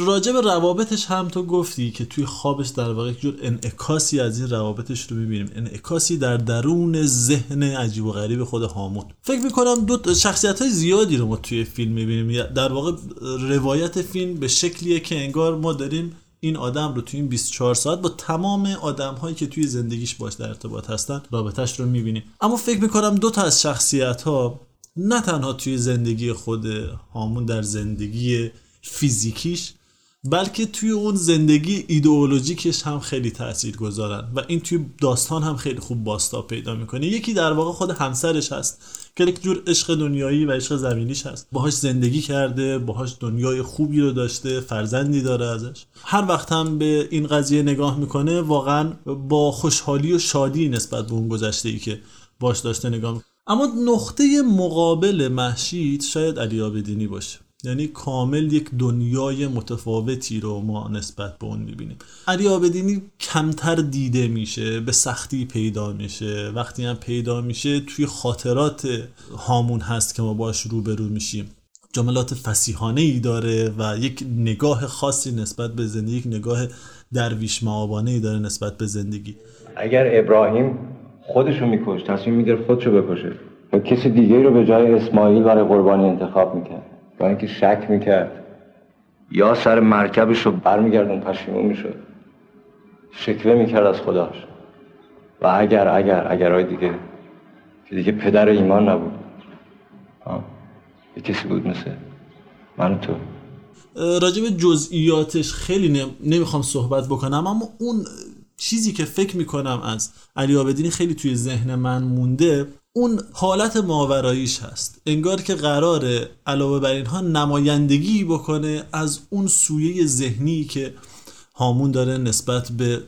راجع به روابطش هم تو گفتی که توی خوابش در واقع جور انعکاسی از این روابطش رو می‌بینیم. انعکاسی در درون ذهن عجیب و غریب خود هامون. فکر می‌کنم دو شخصیت های زیادی رو ما توی فیلم می‌بینیم. در واقع روایت فیلم به شکلیه که انگار ما داریم این آدم رو توی این 24 ساعت با تمام آدم هایی که توی زندگیش باش در ارتباط هستن رابطهش رو می‌بینیم اما فکر می‌کنم دو تا از شخصیت ها نه تنها توی زندگی خود هامون در زندگی فیزیکیش بلکه توی اون زندگی ایدئولوژیکش هم خیلی تاثیر گذارن و این توی داستان هم خیلی خوب باستا پیدا می‌کنه. یکی در واقع خود همسرش هست که یک جور عشق دنیایی و عشق زمینیش هست. باهاش زندگی کرده باهاش دنیای خوبی رو داشته فرزندی داره ازش. هر وقت هم به این قضیه نگاه می‌کنه واقعا با خوشحالی و شادی نسبت به اون گذشته ای که باش داشته نگاه می‌کنه. اما نقطه مقابل محشید شاید علی آبدینی باشه. یعنی کامل یک دنیای متفاوتی رو ما نسبت به اون می‌بینیم. علی آبدینی کمتر دیده میشه به سختی پیدا میشه. وقتی هم پیدا میشه توی خاطرات هامون هست که ما باش روبرو میشیم. جملات فسیحانه ای داره و یک نگاه خاصی نسبت به زندگی یک نگاه درویش معابانه ای داره نسبت به زندگی. اگر ابراهیم خودشو میکش تصمیم می‌گرفت خودشو بکشه. و کسی دیگه رو به جای اسماعیل برای قربانی انتخاب می‌کرد. با اینکه شک می‌کرد. یا سر مرکبش رو برمیگردون پشیمون می‌شد. شکوه می‌کرد از خداش. و اگر اگر اگرهای دیگه که دیگه پدر ایمان نبود. یه کسی بود مثل من تو. راجب جزئیاتش خیلی نمی‌خوام صحبت بکنم اما اون چیزی که فکر می‌کنم از علی آبدینی خیلی توی ذهن من مونده اون حالت ماوراییش هست. انگار که قراره علاوه بر اینها نمایندگی بکنه از اون سویه ذهنی که هامون داره نسبت به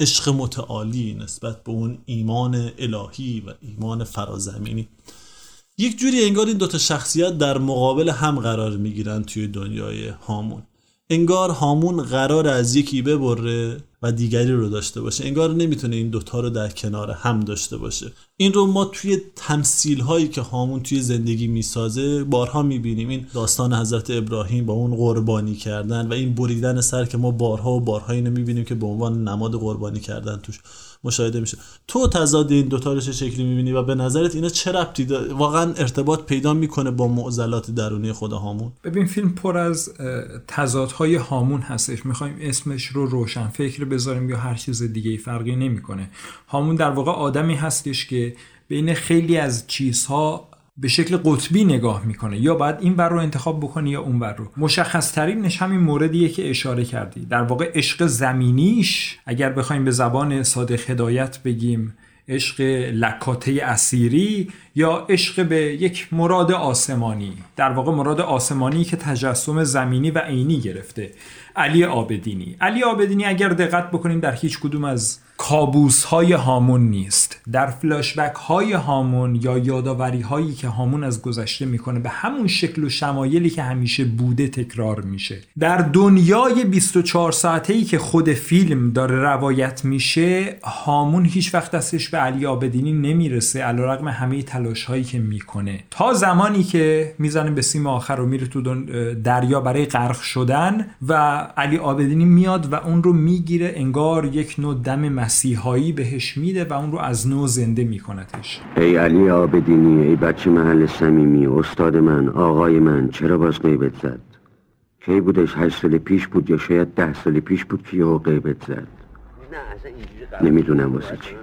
عشق متعالی نسبت به اون ایمان الهی و ایمان فرازمینی. یک جوری انگار این دوتا شخصیت در مقابل هم قرار می‌گیرن توی دنیای هامون. انگار هامون قرار از یکی ببره و دیگری رو داشته باشه. انگار نمی‌تونه این دوتا رو در کنار هم داشته باشه. این رو ما توی تمثیل هایی که هامون توی زندگی می‌سازه بارها می‌بینیم. این داستان حضرت ابراهیم با اون قربانی کردن و این بریدن سر که ما بارها و بارها اینو می‌بینیم که به عنوان نماد قربانی کردن توش مشاهده میشه. تو تضاد این دوتا رو چه شکلی می‌بینی و به نظرت اینا چه ربطی واقعا ارتباط پیدا می‌کنه با معضلات درونی خود هامون؟ ببین فیلم پر از تضادهای هامون هستش. می‌خوایم اسمش رو روشن فکر بذاریم یا هر چیز دیگه ای فرقی نمی‌کنه. هامون در واقع آدمی هستش که بین خیلی از چیزها به شکل قطبی نگاه می‌کنه. یا باید این بر رو انتخاب بکنی یا اون بر رو. مشخص ترینش همین موردیه که اشاره کردی. در واقع عشق زمینیش اگر بخوایم به زبان صادق هدایت بگیم عشق لکاته اسیری یا عشق به یک مراد آسمانی در واقع مراد آسمانی که تجسم زمینی و عینی گرفته علی آبدینی. علی آبدینی اگر دقت بکنیم در هیچ کدوم از کابوس های هامون نیست. در فلاشبک های هامون یا یاداوری هایی که هامون از گذشته می‌کنه به همون شکل و شمایلی که همیشه بوده تکرار میشه. در دنیای 24 ساعته ای که خود فیلم داره روایت میشه هامون هیچ وقت دستش به علی آبدینی نمی‌رسه علیرغم همه تلاش هایی که می‌کنه. تا زمانی که می‌زنه به سیم آخر و میره تو دریا برای غرق شدن و علی آبدینی میاد و اون رو می‌گیره انگار یک نوع دم مسیحایی بهش میده و اون رو از نو زنده میکنتش ای علی آبدینی ای بچه محل صمیمی استاد من آقای من چرا باز غیبت زد؟ کی بودش هشت سال پیش بود یا شاید ده سال پیش بود که یهو غیبت زد؟ نمی‌دونم واسه چی.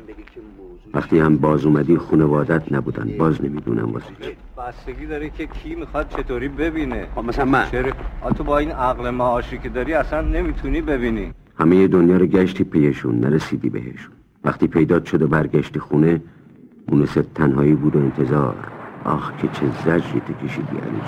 وقتی هم باز اومدی خانوادت نبودن. باز نمی‌دونم واسه چی. بستگی داره که کی می‌خواد چطوری ببینه. خب مثلا من. چرا تو با این عقل معاشی که داری اصلا نمی‌تونی ببینی. همه دنیا رو گشتی پیشون نرسیدی بهشون. وقتی پیدات شد و برگشتی خونه مونست تنهایی بود و انتظار. آخ که چه زجری تو کشیدی علی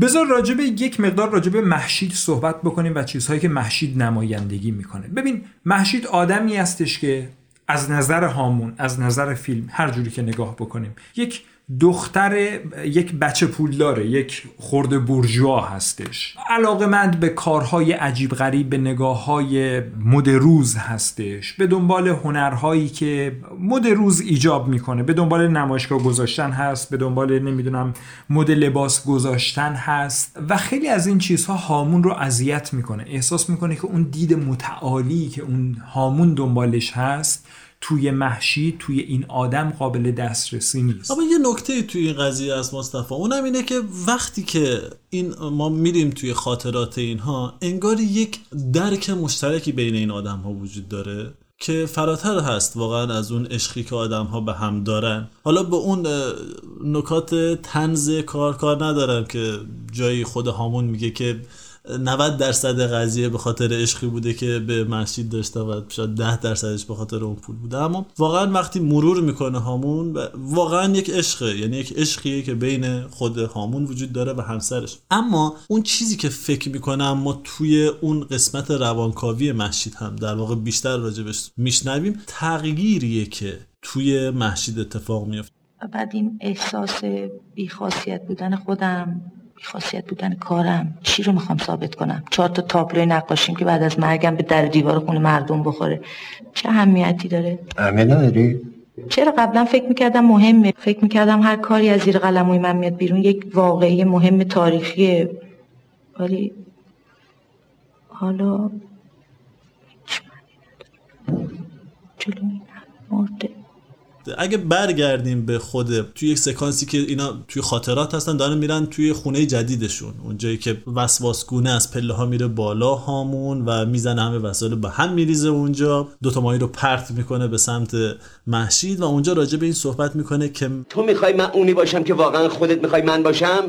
بذار راجب یک مقدار راجب محشید صحبت بکنیم و چیزهایی که محشید نمایندگی می‌کنه. ببین محشید آدمی هستش که از نظر هامون از نظر فیلم هر جوری که نگاه بکنیم یک دختر یک بچه پولداره یک خورده برجوا هستش. علاقه مند به کارهای عجیب غریب به نگاه های مد روز هستش به دنبال هنرهایی که مد روز ایجاب می‌کنه به دنبال نمایشگاه گذاشتن هست به دنبال نمی‌دونم مد لباس گذاشتن هست و خیلی از این چیزها هامون رو اذیت می‌کنه. احساس می‌کنه که اون دید متعالی که اون هامون دنبالش هست توی محشی توی این آدم قابل دسترسی نیست. اما یه نکته توی این قضیه از مصطفی اونم اینه که وقتی که این ما میریم توی خاطرات اینها انگار یک درک مشترکی بین این آدم ها وجود داره که فراتر هست واقعا از اون عشقی که آدم ها به هم دارن. حالا به اون نکات تنز کار کار ندارم که جایی خود هامون میگه که 90 درصد قضیه به خاطر عشقی بوده که به مسجد داشته و شاید 10 درصدش به خاطر اون پول بوده. اما واقعا وقتی مرور می‌کنه هامون واقعا یک عشقه یعنی یک عشقیه که بین خود هامون وجود داره و همسرش. اما اون چیزی که فکر می‌کنم ما توی اون قسمت روانکاوی مسجد هم در واقع بیشتر راجبش میشنویم تغییریه که توی مسجد اتفاق میفته بعد این احساس بیخاصیت بودن خودم خاصیت بودن کارم. چی رو می‌خوام ثابت کنم؟ چهار تا تابلوی نقاشیم که بعد از مرگم به در دیوار خونه مردم بخوره. چه اهمیتی داره؟ اهمیت نداری چرا قبلا فکر می‌کردم مهمه. فکر می‌کردم هر کاری از زیر قلموی من میاد بیرون یک واقعی مهم تاریخیه. ولی حالا جلو مرده. اگه برگردیم به خود توی یک سکانسی که اینا توی خاطرات هستن دارن میرن توی خونه جدیدشون. اونجایی که وسواسگونه از پله ها میره بالا هامون و می‌زنه همه وسایل به هم میریزه اونجا. دوتا ماهی رو پرت می‌کنه به سمت محشید و اونجا راجع به این صحبت می‌کنه که تو می‌خوای من اونی باشم که واقعا خودت می‌خوای من باشم؟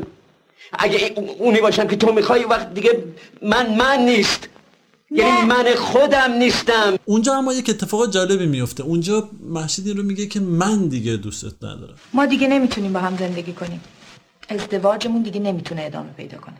اگه اونی باشم که تو می‌خوای وقت دیگه من من نیست. یعنی من خودم نیستم. اونجا اما یک اتفاق جالبی میفته. اونجا محشید این رو میگه که من دیگه دوستت ندارم. ما دیگه نمی‌تونیم با هم زندگی کنیم. ازدواجمون دیگه نمی‌تونه ادامه پیدا کنه.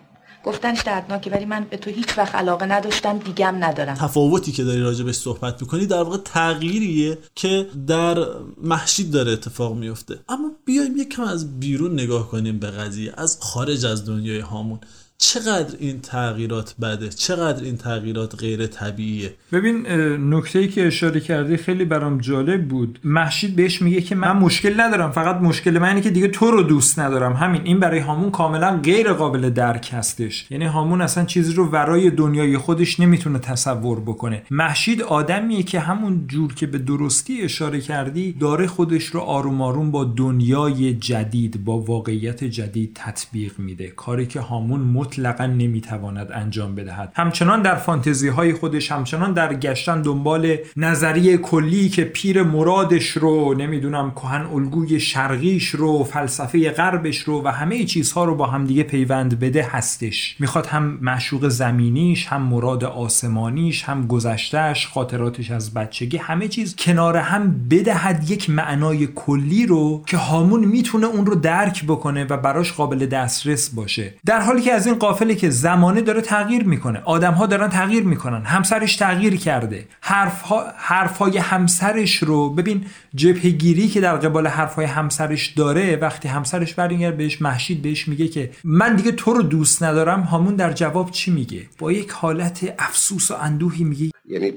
گفتنش دردناکه ولی من به تو هیچ وقت علاقه نداشتم دیگم ندارم. تفاوتی که داری راجبش صحبت می‌کنی در واقع تغییریه که در محشید داره اتفاق میفته. اما بیایم یک کم از بیرون نگاه کنیم به قضیه از خارج از دنیای هامون. چقدر این تغییرات بده؟ چقدر این تغییرات غیر طبیعیه؟ ببین نکته ای که اشاره کردی خیلی برام جالب بود. محشید بهش میگه که من مشکل ندارم فقط مشکل من اینه که دیگه تو رو دوست ندارم. همین این برای هامون کاملا غیر قابل درک هستش. یعنی هامون اصلا چیزی رو ورای دنیای خودش نمی‌تونه تصور بکنه. محشید آدمیه که همون جور که به درستی اشاره کردی داره خودش رو آروم آروم با دنیای جدید با واقعیت جدید تطبیق میده. کاری که هامون مطلقا نمی‌تواند انجام بدهد. همچنان در فانتزی های خودش همچنان در گشتن دنبال نظریه کلی که پیر مرادش رو نمی‌دونم کهن الگوی شرقیش رو فلسفه غربش رو و همه چیزها رو با همدیگه پیوند بده هستش. می‌خواد هم معشوق زمینیش هم مراد آسمانیش هم گذشتهش خاطراتش از بچگی همه چیز کنار هم بدهد یک معنای کلی رو که هامون می‌تونه اون رو درک بکنه و براش قابل دسترس باشه. در حالی که از این قافله که زمانه داره تغییر می‌کنه. آدم ها دارن تغییر می‌کنن. همسرش تغییر کرده. حرف ها همسرش رو ببین جبهگیری که در قبال حرفای همسرش داره وقتی همسرش برمیگرده بهش محشید بهش میگه که من دیگه تو رو دوست ندارم. همون در جواب چی میگه؟ با یک حالت افسوس و اندوهی میگه. یعنی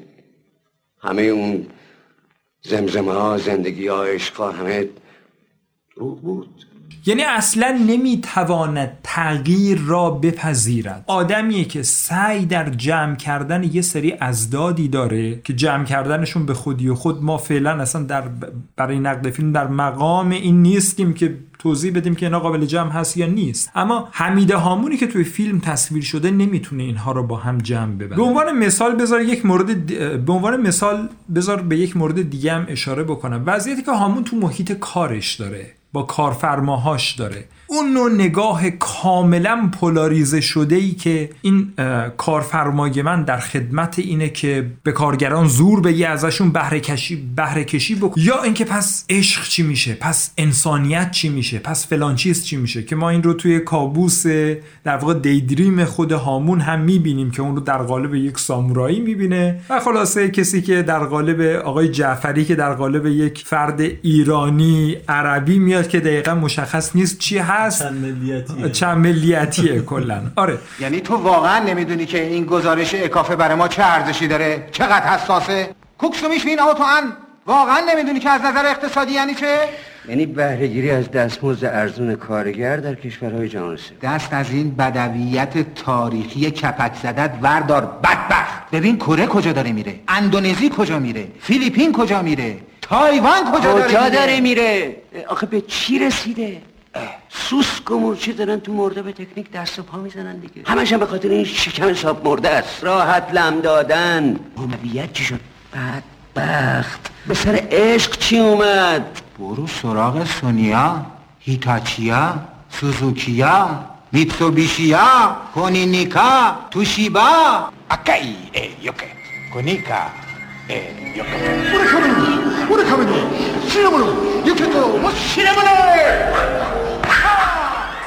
همه اون زمزمه ها زندگی ها عشق همه رو بود. یعنی اصلا نمی‌تواند تغییر را بپذیرد. آدمیه که سعی در جمع کردن یه سری ازدادی داره که جمع کردنشون به خودی و خود ما فعلا اصلا در برای نقد فیلم در مقام این نیستیم که توضیح بدیم که اینا قابل جمع هست یا نیست. اما حمیده هامونی که توی فیلم تصویر شده نمی‌تونه اینها رو با هم جمع ببره. به عنوان مثال بذار یک مورد به عنوان مثال بذار به یک مورد دیگه هم اشاره بکنم. وضعیتی که هامون تو محیط کارش داره. با کارفرماهاش داره. اون نوع نگاه کاملا پولاریزه شده ای که این کارفرمای من در خدمت اینه که به کارگران زور بگی ازشون بهره کشی بهره کشی بکن. یا اینکه پس عشق چی میشه؟ پس انسانیت چی میشه؟ پس فلان چیز چی میشه؟ که ما این رو توی کابوس در واقع دیدریم خود هامون هم می‌بینیم که اون رو در قالب یک سامورایی می‌بینه. و خلاصه کسی که در قالب آقای جعفری که در قالب یک فرد ایرانی عربی میاد که دقیقا مشخص نیست چی چند ملیتیه. چند ملیتیه کلا. آره. یعنی تو واقعا نمی‌دونی که این گزارش اکافه برای ما چه ارزشی داره؟ چقدر حساسه؟ کوکسو می‌شوین تو ان. واقعا نمی‌دونی که از نظر اقتصادی یعنی چه؟ یعنی بهرهگیری از دستمزد ارزون کارگر در کشورهای جهان دست از این بدویت تاریخی کپک زدت وردار بدبخت. ببین کره کجا داره میره. اندونزی کجا میره. فیلیپین کجا میره. تایوان کجا, کجا داره میره. داره میره؟ آخه به چی رسیده؟ سوسک و مورچه دارن تو مرده به تکنیک دست و پا می‌زنن دیگه. همش هم به خاطر این شکم حساب مرده است. راحت لم دادن. هویت چی شد؟ بدبخت به سر عشق چی اومد؟ برو سراغ سونیا هیتاچیا سوزوکیا میتسوبیشیا کونینیکا توشیبا. اکای ای یوکه کونیکا. ای یوکه 俺亀のシナモノユケトロもシナモノ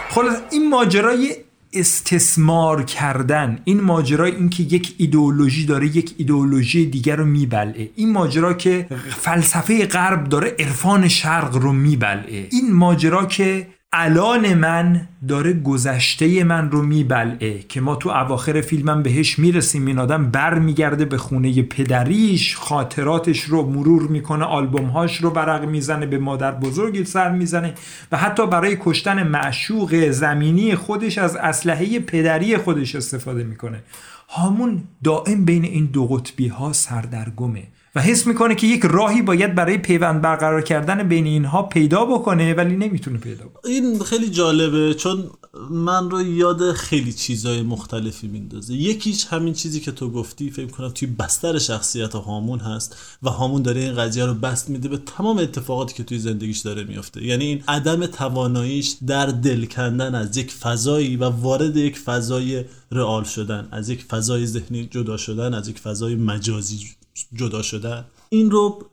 خلاص این ماجرای استثمار کردن این ماجرا اینکه یک ایدئولوژی داره یک ایدئولوژی دیگر رو میبلعه این ماجرا که فلسفه غرب داره عرفان شرق رو میبلعه این ماجرا که الان من داره گذشته من رو میبلعه که ما تو اواخر فیلمم بهش می‌رسیم این آدم بر میگرده به خونه پدریش خاطراتش رو مرور می‌کنه آلبومهاش رو برق می‌زنه به مادر بزرگی سر می‌زنه و حتی برای کشتن معشوق زمینی خودش از اسلحه پدری خودش استفاده می‌کنه. هامون دائم بین این دو قطبی ها سردرگمه. و حس می‌کنه که یک راهی باید برای پیوند برقرار کردن بین اینها پیدا بکنه ولی نمی‌تونه پیدا بکنه. این خیلی جالبه چون من رو یاد خیلی چیزای مختلفی میندازه. یکیش همین چیزی که تو گفتی فکر کنم توی بستر شخصیت هامون هست و هامون داره این قضیه رو بست میده به تمام اتفاقاتی که توی زندگیش داره میفته یعنی این عدم تواناییش در دل کندن از یک فضایی و وارد یک فضای رئال شدن از یک فضای ذهنی جدا شدن از یک فضای مجازی جدا شدن. این رو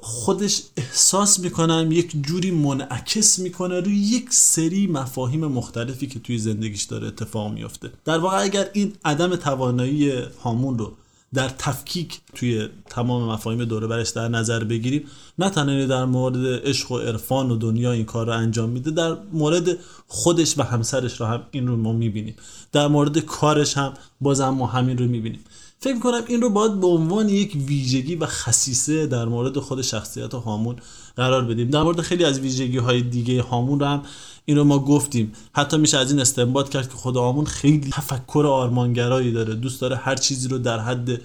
خودش احساس می‌کنم یک جوری منعکس می‌کنه روی یک سری مفاهیم مختلفی که توی زندگیش داره اتفاق میفته در واقع اگر این عدم توانایی هامون رو در تفکیک توی تمام مفاهیم دوره برش در نظر بگیریم نه تنها در مورد عشق و عرفان و دنیا این کار رو انجام میده در مورد خودش و همسرش رو هم این رو ما می‌بینیم. در مورد کارش هم بازم ما همین رو می‌بینیم. فکر کنم این رو باید به عنوان یک ویژگی و خصیصه در مورد خود شخصیت هامون قرار بدیم. در مورد خیلی از ویژگی های دیگه هامون رو هم این رو ما گفتیم. حتی میشه از این استنباط کرد که خود هامون خیلی تفکر آرمانگرایی داره. دوست داره هر چیزی رو در حد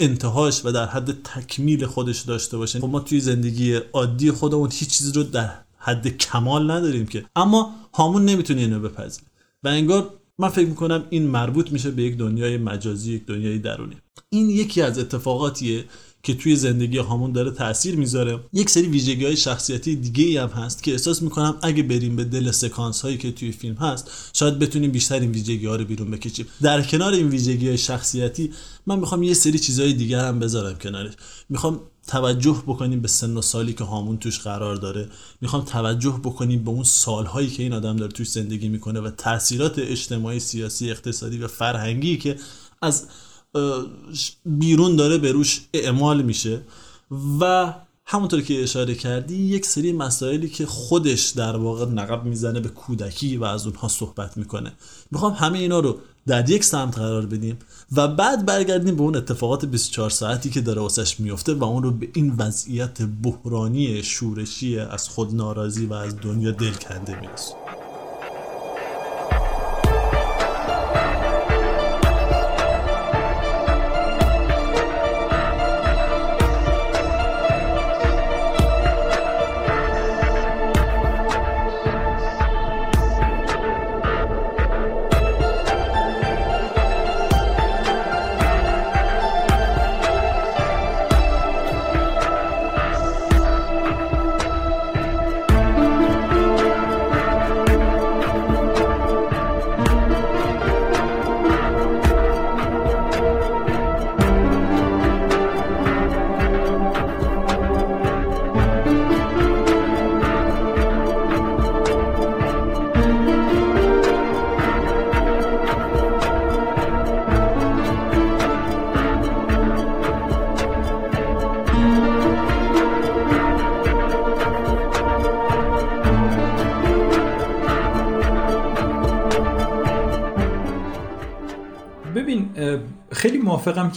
انتهاش و در حد تکمیل خودش داشته باشه. خب ما توی زندگی عادی خودمون هیچ چیزی رو در حد کمال نداریم که. اما هامون نمی‌تونه اینو بپذیره. و انگار من فکر می‌کنم این مربوط میشه به یک دنیای مجازی یک دنیای درونی. این یکی از اتفاقاتیه که توی زندگی هامون داره تاثیر می‌ذاره. یک سری ویژگی های شخصیتی دیگه ای هم هست که احساس می‌کنم اگه بریم به دل سکانس هایی که توی فیلم هست شاید بتونیم بیشتر این ویژگی ها رو بیرون بکشیم. در کنار این ویژگی های شخصیتی من می‌خوام یه سری چیزهای دیگر هم بذارم کنارش. می‌خوام توجه بکنیم به سن و سالی که هامون توش قرار داره. می‌خوام توجه بکنیم به اون سالهایی که این آدم داره توش زندگی می‌کنه و تاثیرات اجتماعی سیاسی اقتصادی و فرهنگی که از بیرون داره به روش اعمال میشه. و همونطور که اشاره کردی یک سری مسائلی که خودش در واقع نقب می‌زنه به کودکی و از اونها صحبت می‌کنه. می‌خوام همه اینا رو در یک سمت قرار بدیم و بعد برگردیم به اون اتفاقات 24 ساعتی که داره واسش میفته و اون رو به این وضعیت بحرانی شورشی از خود ناراضی و از دنیا دل کنده می‌رسیم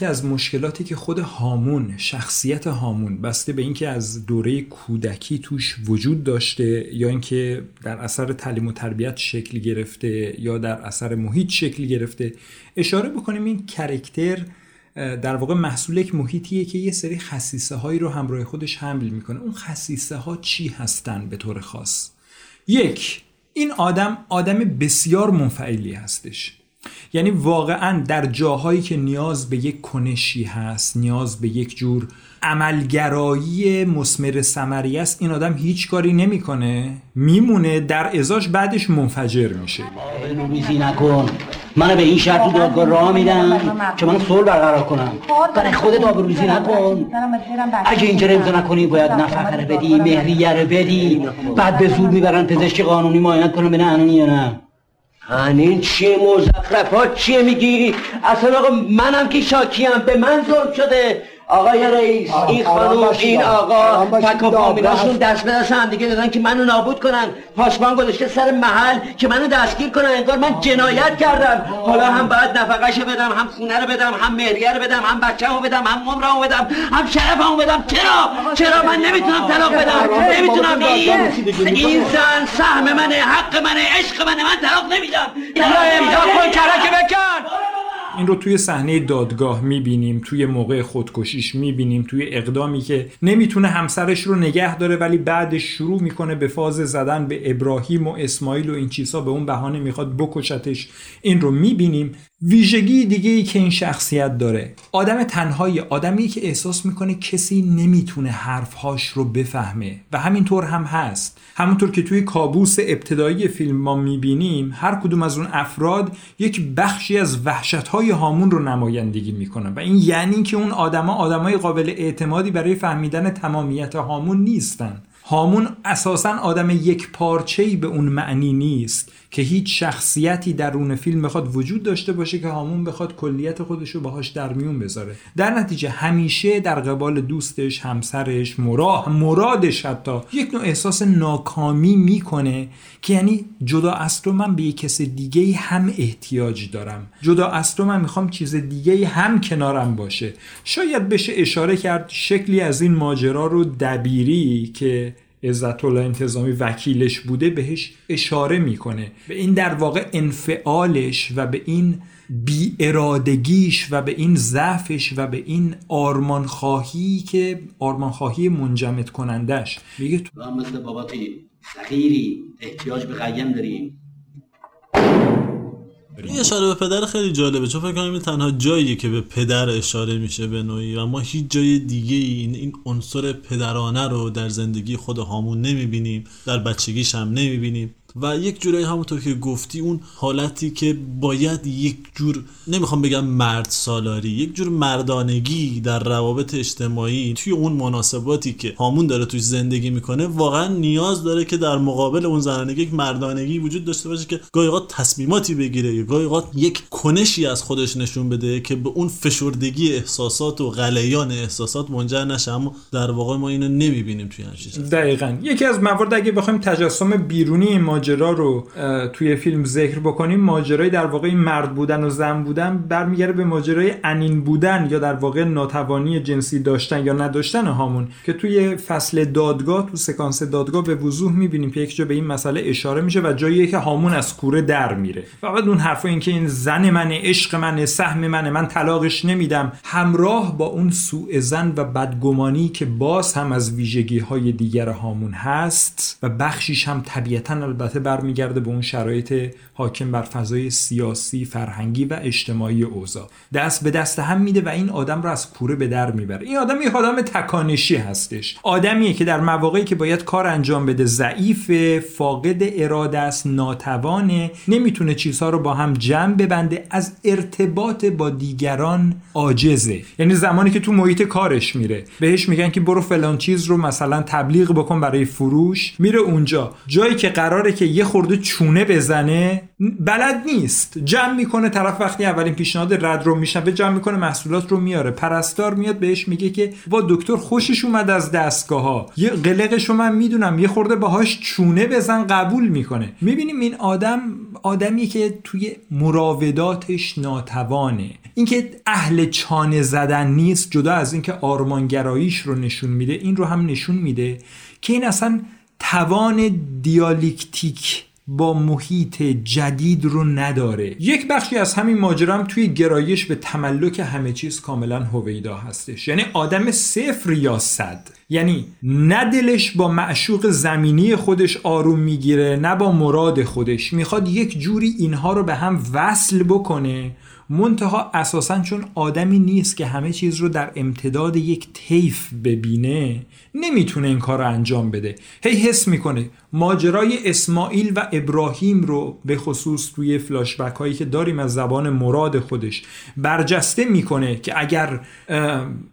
که از مشکلاتی که خود هامون شخصیت هامون بسته به اینکه از دوره کودکی توش وجود داشته یا اینکه در اثر تعلیم و تربیت شکل گرفته یا در اثر محیط شکل گرفته اشاره بکنیم این کرکتر در واقع محصول یک محیطیه که یه سری خصیصه هایی رو همراه خودش حمل می‌کنه. اون خصیصه ها چی هستن به طور خاص؟ یک این آدم آدم بسیار منفعلی هستش. یعنی واقعا در جاهایی که نیاز به یک کنشی هست نیاز به یک جور عملگرایی مسمر سمری است این آدم هیچ کاری نمی‌کنه میمونه در ازاش بعدش منفجر میشه. روزی نکن. منو به این شرط دادگاه راه میدم که من صلح برقرار کنم. برای خودت آبروریزی نکن. اگه اینجا امضا نکنی باید نفقه بدی مهریه رو بدی. بعد به زور می‌برن پزشک قانونی معاینت کنم به نه یا نه. این چیه مزخرفات چیه میگی؟ اصلا آقا منم که شاکیم به من ظلم شده. آقای رئیس این خانوم این آقا تک و فامیلاشون دست به دست هم دیگه دادن که منو نابود کنن. پاسبان گذاشته سر محل که منو دستگیر کنن. انگار من جنایت کردم. حالا هم باید نفقهشو بدم هم خونه رو بدم هم مهریه رو بدم هم بچه‌مو بدم هم عمرمو بدم هم شرفمو بدم. چرا؟ چرا من نمی‌تونم طلاق بدم؟ نمی‌تونم این این زن سهم منه حق منه عشق منه من طلاق نمیدم. امضا کن کرک بکن. این رو توی صحنه دادگاه می‌بینیم توی موقع خودکشیش می‌بینیم توی اقدامی که نمی‌تونه همسرش رو نگه داره ولی بعدش شروع می‌کنه به فاز زدن به ابراهیم و اسماعیل و این چیزها به اون بهانه می‌خواد بکشتش. این رو می‌بینیم. ویژگی دیگه ای که این شخصیت داره. آدم تنهایی آدمی که احساس می‌کنه کسی نمی‌تونه حرفهاش رو بفهمه. و همینطور هم هست. همونطور که توی کابوس ابتدایی فیلم ما می‌بینیم هر کدوم از اون افراد یک بخشی از وحشت های هامون رو نمایندگی می‌کنن. و این یعنی که اون آدما آدمای قابل اعتمادی برای فهمیدن تمامیت هامون نیستن. هامون اساسا آدم یک پارچه‌ای به اون معنی نیست که هیچ شخصیتی درون فیلم بخواد وجود داشته باشه که هامون بخواد کلیت خودش رو باهاش در میون بذاره. در نتیجه همیشه در قبال دوستش همسرش مراه مرادش حتی یک نوع احساس ناکامی می‌کنه که یعنی جدا از تو من به یک کس دیگه هم احتیاج دارم. جدا از تو من می‌خوام چیز دیگه هم کنارم باشه. شاید بشه اشاره کرد شکلی از این ماجرا رو دبیری که عزت الله انتظامی وکیلش بوده بهش اشاره می‌کنه. به این در واقع انفعالش و به این بی ارادگیش و به این ضعفش و به این آرمان خواهی که آرمان خواهی منجمد کنندش میگه تو مثل باباتی صغیری احتیاج به قیم داریم. این اشاره به پدر خیلی جالبه چون فکر کنم این تنها جاییه که به پدر اشاره میشه به نوعی و ما هیچ جای دیگه این این عنصر پدرانه رو در زندگی خود هامون نمی‌بینیم در بچگیش هم نمی‌بینیم. و یک جورایی همونطور که گفتی اون حالتی که باید یک جور نمی‌خوام بگم مرد سالاری یک جور مردانگی در روابط اجتماعی توی اون مناسباتی که هامون داره توش زندگی می‌کنه واقعا نیاز داره که در مقابل اون زنانگی یک مردانگی وجود داشته باشه که گاهی اوقات تصمیماتی بگیره گاهی اوقات یک کنشی از خودش نشون بده که به اون فشردگی احساسات و غلیان احساسات منجر نشه. اما در واقع ما اینو نمی‌بینیم توی همچین دقیقا. یکی از موارد اگه بخوایم تجسم بیرونی ماجرا رو توی فیلم ذکر بکنیم ماجرای در واقع مرد بودن و زن بودن برمیگرده به ماجرای انین بودن یا در واقع ناتوانی جنسی داشتن یا نداشتن هامون که توی فصل دادگاه تو سکانس دادگاه به وضوح می‌بینیم که یک جا به این مسئله اشاره میشه و جایی که هامون از کوره در میره. فقط اون حرف این که این زن منه عشق منه سهم منه من طلاقش نمیدم همراه با اون سوء زن و بدگمانی که باز هم از ویژگی های دیگر هامون هست و بخشیش هم طبیعتا البته برمیگرده به اون شرایط حاکم بر فضای سیاسی، فرهنگی و اجتماعی اوضاع. دست به دست هم میده و این آدم رو از کوره به در می‌بره. این آدم یه آدم تکانشی هستش. آدمیه که در مواقعی که باید کار انجام بده ضعیف فاقد اراده است ناتوانه نمی‌تونه چیزها رو با هم جمع ببنده از ارتباط با دیگران عاجزه. یعنی زمانی که تو محیط کارش میره بهش میگن که برو فلان چیز رو مثلا تبلیغ بکن برای فروش میره اونجا. جایی که قراره که یه خورده چونه بزنه بلد نیست. جمع می‌کنه طرف وقتی اولین پیشنهاد رد رو میشنوه جمع می‌کنه محصولات رو میاره. پرستار میاد بهش میگه که با دکتر خوشش اومد از دستگاه ها یه قلقش رو من می‌دونم یه خورده باهاش چونه بزن قبول می‌کنه. می‌بینیم این آدم آدمی که توی مراوداتش ناتوانه. اینکه اهل چانه زدن نیست جدا از اینکه آرمانگراییش رو نشون میده این رو هم نشون میده که این اصلا توان دیالکتیک با محیط جدید رو نداره. یک بخشی از همین ماجرا هم توی گرایش به تملک همه چیز کاملا هویدا هستش. یعنی آدم صفر یا صد. یعنی نه دلش با معشوق زمینی خودش آروم می‌گیره نه با مراد خودش. می‌خواد یک جوری اینها رو به هم وصل بکنه منتها اساسا چون آدمی نیست که همه چیز رو در امتداد یک طیف ببینه نمی‌تونه این کار رو انجام بده. هی حس می‌کنه ماجرای اسماعیل و ابراهیم رو به خصوص توی فلاشبک هایی که داریم از زبان مراد خودش برجسته می‌کنه که اگر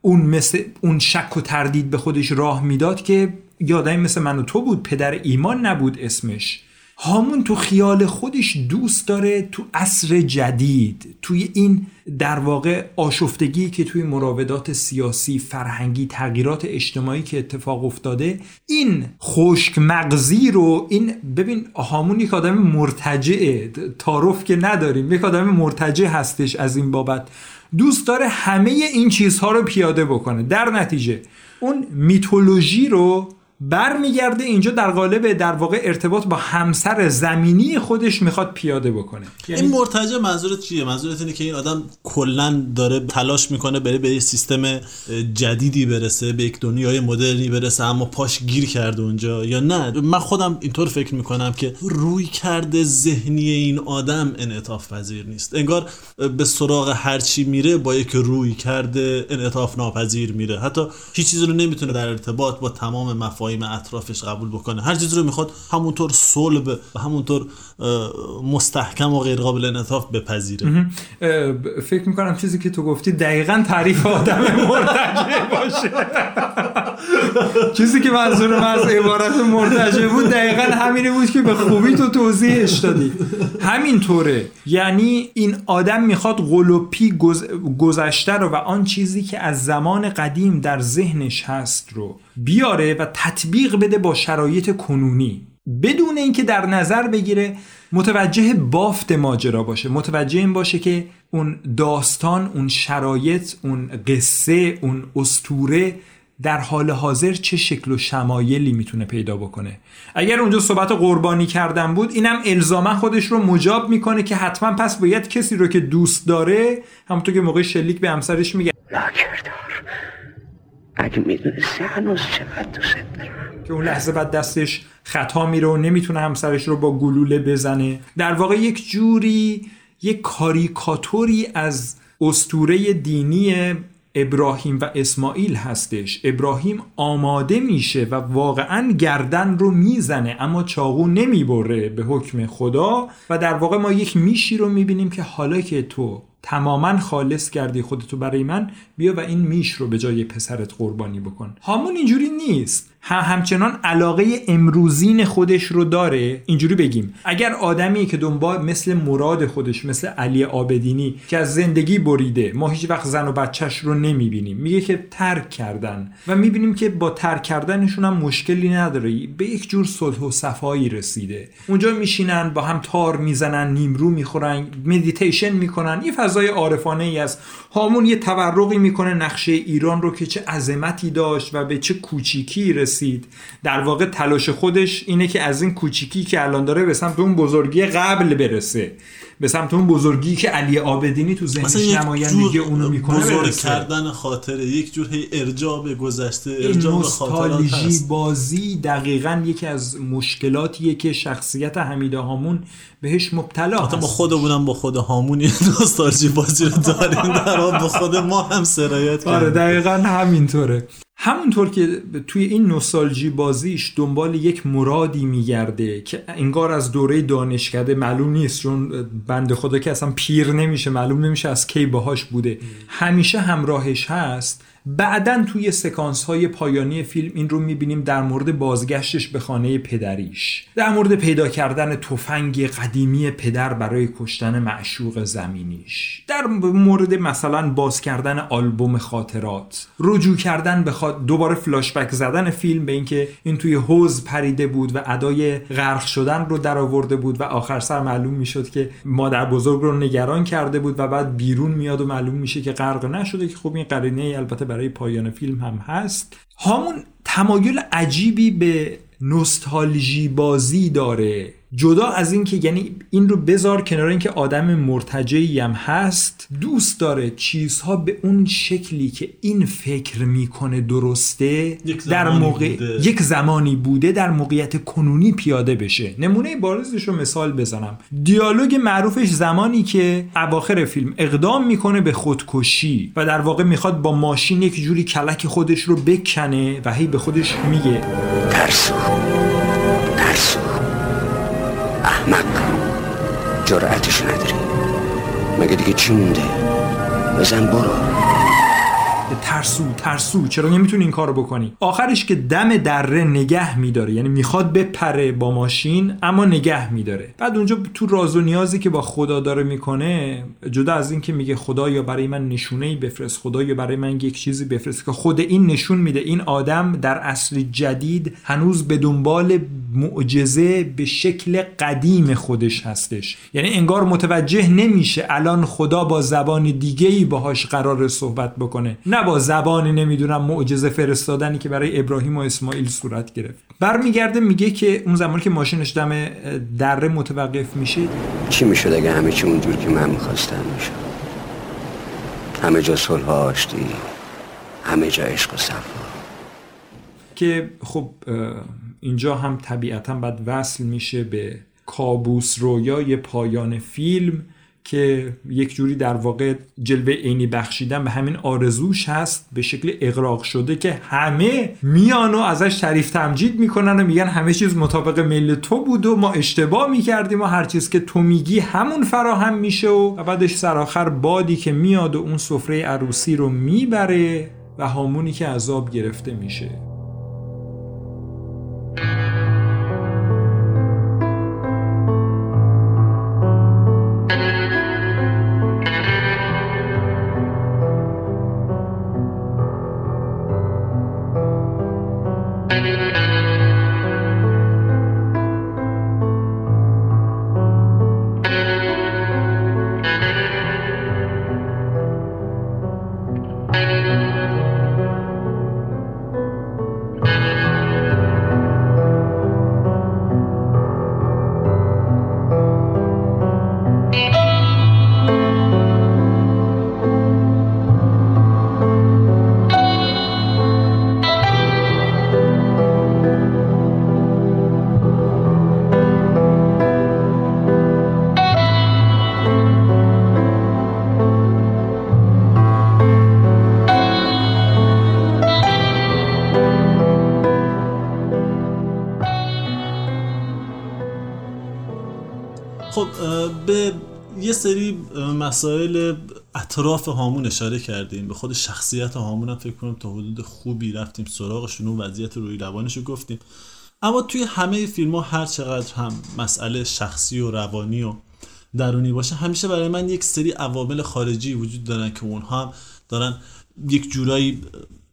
اون مثل اون شک و تردید به خودش راه می‌داد که یادمی مثل من و تو بود پدر ایمان نبود اسمش. هامون تو خیال خودش دوست داره تو عصر جدید توی این در واقع آشفتگی که توی مراودات سیاسی فرهنگی تغییرات اجتماعی که اتفاق افتاده این خشک مغزی رو این ببین هامون یک آدم مرتجعه تعارف که نداریم یک آدم مرتجع هستش از این بابت. دوست داره همه این چیزها رو پیاده بکنه. در نتیجه اون میتولوژی رو برمیگرده اینجا در قالب در واقع ارتباط با همسر زمینی خودش می‌خواد پیاده بکنه. یعنی این مرتجع منظورت چیه؟ منظورت اینه که این آدم کلا داره تلاش می‌کنه بره به یه سیستم جدیدی برسه به یک دنیای مدرنی برسه اما پاش گیر کرده اونجا یا نه؟ من خودم اینطور فکر می‌کنم که روی کرده ذهنی این آدم انعطاف پذیر نیست. انگار به سراغ هرچی میره با یک روی کرده انعطاف ناپذیر میره. حتی هیچ چیزی رو نمی‌تونه در ارتباط با تمام مفاهیم آقایم اطرافش قبول بکنه. هر چیزی رو می‌خواد همونطور صلب و همونطور مستحکم و غیر قابل انعطاف بپذیره. فکر می‌کنم چیزی که تو گفتی دقیقا تعریف آدم مرتجع باشه. چیزی که منظور من از عبارت مرتجع بود دقیقا همینی بود که به خوبی تو توضیحش دادی. همینطوره. یعنی این آدم می‌خواد قلوپی گذشته رو و آن چیزی که از زمان قدیم در ذهنش هست رو بیاره و تطبیق بده با شرایط کنونی. بدون اینکه در نظر بگیره متوجه بافت ماجرا باشه. متوجه این باشه که اون داستان اون شرایط اون قصه اون استوره در حال حاضر چه شکل و شمایلی می‌تونه پیدا بکنه. اگر اونجا صحبت قربانی کردن بود اینم الزاما خودش رو مجاب می‌کنه که حتما پس باید کسی رو که دوست داره همونطور که موقع شلیک به همسرش میگه لاکردار اگه می‌دونستی هنوز چقدر دوست دارم. که اون لحظه بعد دستش خطا میره و نمی‌تونه همسرش رو با گلوله بزنه. در واقع یک جوری یک کاریکاتوری از استوره دینی ابراهیم و اسماعیل هستش. ابراهیم آماده میشه و واقعا گردن رو می‌زنه اما چاقو نمی‌بره به حکم خدا. و در واقع ما یک میشی رو می‌بینیم که حالا که تو تماما خالص کردی خودتو برای من بیا و این میش رو به جای پسرت قربانی بکن. هامون اینجوری نیست. هم همچنان علاقه امروزین خودش رو داره. اینجوری بگیم. اگر آدمی که دنبال مثل مراد خودش مثل علی آبدینی که از زندگی بریده ما هیچ وقت زن و بچهش رو نمی‌بینیم. میگه که ترک کردن. و می‌بینیم که با ترک کردنشون هم مشکلی نداره. به یک جور صلح و صفایی رسیده. اونجا میشینن با هم تار می‌زنن نیمرو می‌خورن مدیتیشن می‌کنن. یه فضای عارفانه ای است هامون یه تورقی می‌کنه نقشه ایران رو که چه عظمتی داشت و به چه کوچیکی در واقع تلاش خودش اینه که از این کوچیکی که الان داره به سمت اون بزرگی قبل برسه. به سمت اون بزرگی که علی آبدینی تو ذهنش نمایندگی اونو می‌کنه بزرگ برسه. کردن خاطره یک جور هی ارجاع به گذشته ارجاع به خاطرات بازی دقیقا یکی از مشکلاتیه که شخصیت حمید هامون بهش مبتلا حتی ما. خودمونم با خود هامون نوستالژی بازی رو داریم. در به خود ما هم سرایت آره دقیقا همینطوره. همونطور که توی این نوستالژی بازیش دنبال یک مرادی میگرده که انگار از دوره دانشکده معلوم نیست چون بنده خدا که اصلا پیر نمیشه معلوم نمیشه از کی باهاش بوده. همیشه همراهش هست. بعدا توی سکانس های پایانی فیلم این رو می‌بینیم در مورد بازگشتش به خانه پدریش. در مورد پیدا کردن تفنگ قدیمی پدر برای کشتن معشوق زمینیش. در مورد مثلا باز کردن آلبوم خاطرات. رجوع کردن به خاط... دوباره فلاشبک زدن فیلم به اینکه این توی حوز پریده بود و ادای غرق شدن رو در آورده بود و آخر سر معلوم می‌شد که مادر بزرگ رو نگران کرده بود و بعد بیرون میاد و معلوم میشه که غرق نشده که خب این قرینه البته برای پایان فیلم هم هست. هامون تمایل عجیبی به نوستالژی بازی داره. جدا از این که یعنی این رو بذار کنار اینکه آدم مرتجعی هم هست دوست داره چیزها به اون شکلی که این فکر می‌کنه درسته یک در زمانی موقع بوده. یک زمانی بوده در موقعیت کنونی پیاده بشه. نمونه بارزش رو مثال بزنم. دیالوگ معروفش زمانی که اواخر فیلم اقدام می‌کنه به خودکشی و در واقع می‌خواد با ماشین یک جوری کلک خودش رو بکنه و هی به خودش میگه. ترسو. ترسو احمق. جرأتش نداری. مگه دیگه چی مونده؟ بزن برو. ترسو ترسو. چرا نمی‌تونی این کارو بکنی؟ آخرش که دم دره نگه میداره. یعنی می‌خواد بپره با ماشین اما نگه میداره. بعد اونجا تو راز و نیازی که با خدا داره می‌کنه جدا از این که میگه خدا یا برای من نشونه ای بفرست خدا یا برای من یک چیزی بفرست که خود این نشون میده. این آدم در اصل جدید هنوز به دنبال معجزه به شکل قدیم خودش هستش. یعنی انگار متوجه نمیشه الان خدا با زبان دیگه ای باهاش قرار صحبت بکنه. نه با زبان نمی‌دونم معجزه فرستادنی که برای ابراهیم و اسماعیل صورت گرفت. برمیگرده میگه که اون زمان که ماشینش دم دره متوقف میشه چی می‌شد اگه همه چی اونجور که من می‌خواستم می‌شد؟ همه جا صلح آشتی همه جا عشق و صفا. که خب اینجا هم طبیعتا بعد وصل میشه به کابوس رویای پایان فیلم. که یک جوری در واقع جلوه عینی بخشیدن به همین آرزوش هست به شکل اقراق شده که همه میان و ازش تعریف تمجید می‌کنن و میگن همه چیز مطابق میل تو بود و ما اشتباه می‌کردیم و هر چیز که تو میگی همون فراهم میشه و بعدش سرآخر بادی که میاد و اون سفره عروسی رو می‌بره و هامونی که عذاب گرفته میشه. خب به یه سری مسائل اطراف هامون اشاره کردیم. به خود شخصیت هامون هم فکر کنم تا حدود خوبی رفتیم سراغشون و وضعیت روی روانش رو گفتیم. اما توی همه فیلم ها هر چقدر هم مسئله شخصی و روانی و درونی باشه همیشه برای من یک سری عوامل خارجی وجود دارن که اونها هم دارن یک جورایی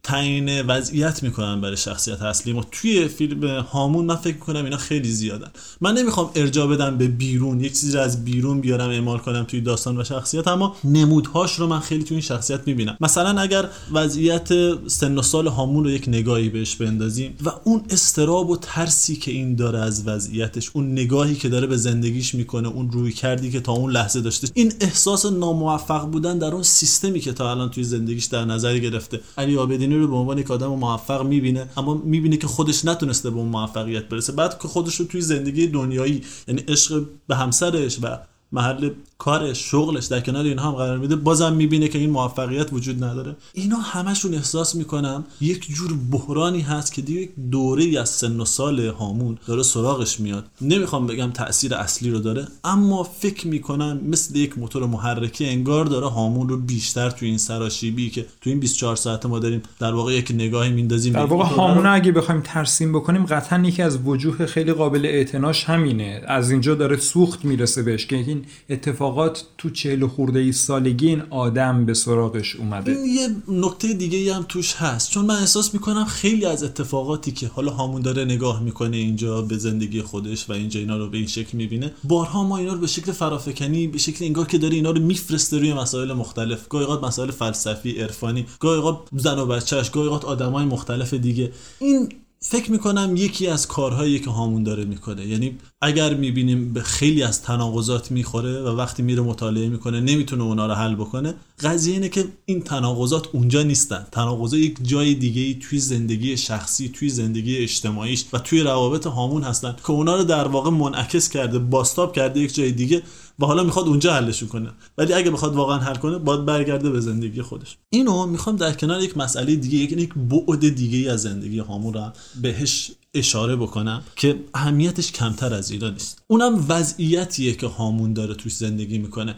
تعیین وضعیت می‌کنن برای شخصیت اصلی. ما توی فیلم هامون من فکر کنم اینا خیلی زیادن. من نمی‌خوام ارجا بدم به بیرون یک چیزی از بیرون بیارم اعمال کنم توی داستان و شخصیت اما نمودهاش رو من خیلی توی این شخصیت می‌بینم. مثلا اگر وضعیت سن و سال هامون رو یک نگاهی بهش بندازیم و اون استراب و ترسی که این داره از وضعیتش اون نگاهی که داره به زندگیش می‌کنه اون روی کردی که تا اون لحظه داشته این احساس ناموفق بودن در اون سیستمی که تا الان توی زندگیش در نظر گرفته. علی آبدینی رو به عنوان یک آدم موفق می‌بینه اما می‌بینه که خودش نتونسته به اون موفقیت برسه. بعد که خودش رو توی زندگی دنیایی یعنی عشق به همسرش و محل کارش شغلش در کنار اینها هم قرار میده. بازم می‌بینه که این موفقیت وجود نداره. اینا همشون احساس می‌کنم یک جور بحرانی هست که دیگه دوره ای از سن و سال هامون داره سراغش میاد. نمی‌خوام بگم تاثیر اصلی رو داره اما فکر می‌کنم مثل یک موتور محرکی انگار داره هامون رو بیشتر توی این سراشیبی که توی این 24 ساعت ما داریم در واقع یک نگاهی میندازیم در واقع هامون اگه بخوایم ترسیم بکنیم قطعا یکی از وجوه خیلی قابل اعتناش همینه. از اینجا داره سوخت می‌رسه بهش که این اتفاق اتفاقات تو چهل خورده ای سالگی این آدم به سراغش اومده. این یه نکته دیگه هم توش هست. چون من احساس می‌کنم خیلی از اتفاقاتی که حالا هامون داره نگاه می‌کنه اینجا به زندگی خودش و اینجا اینا رو به این شکل می‌بینه بارها ما اینا رو به شکل فرافکنی به شکل انگار که داره اینا رو میفرسته روی مسائل مختلف. گاهی اوقات مسائل فلسفی عرفانی گاهی اوقات زن و بچهش گاهی اوقات آدمای مختلف دیگه. این فکر می‌کنم یکی از کارهایی که هامون داره می‌کنه. یعنی اگر می‌بینیم به خیلی از تناقضات می‌خوره و وقتی میره مطالعه می‌کنه نمی‌تونه اونا رو حل بکنه قضیه اینه که این تناقضات اونجا نیستن. تناقضات یک جای دیگه ای توی زندگی شخصی توی زندگی اجتماعیش و توی روابط هامون هستن که اونا رو در واقع منعکس کرده باستاب کرده یک جای دیگه و حالا می‌خواد اونجا حلشون کنه. ولی اگه بخواد واقعا حل کنه باید برگرده به زندگی خودش. اینو می‌خوام در کنار یک مسئله دیگه یک یک بعد دیگه از زندگی هامون رو بهش اشاره بکنم که اهمیتش کمتر از اینا نیست. اونم وضعیتیه که هامون داره توش زندگی می‌کنه.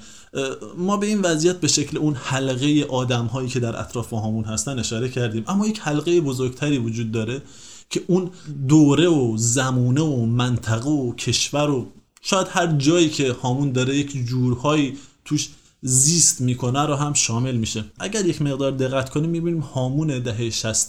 ما به این وضعیت به شکل اون حلقه آدم هایی که در اطراف هامون هستن اشاره کردیم. اما یک حلقه بزرگتری وجود داره که اون دوره و زمونه و منطقه و کشور و شاید هر جایی که هامون داره یک جورهایی توش زیست می‌کنه رو هم شامل میشه. اگر یک مقدار دقت کنیم می‌بینیم هامون دهه 60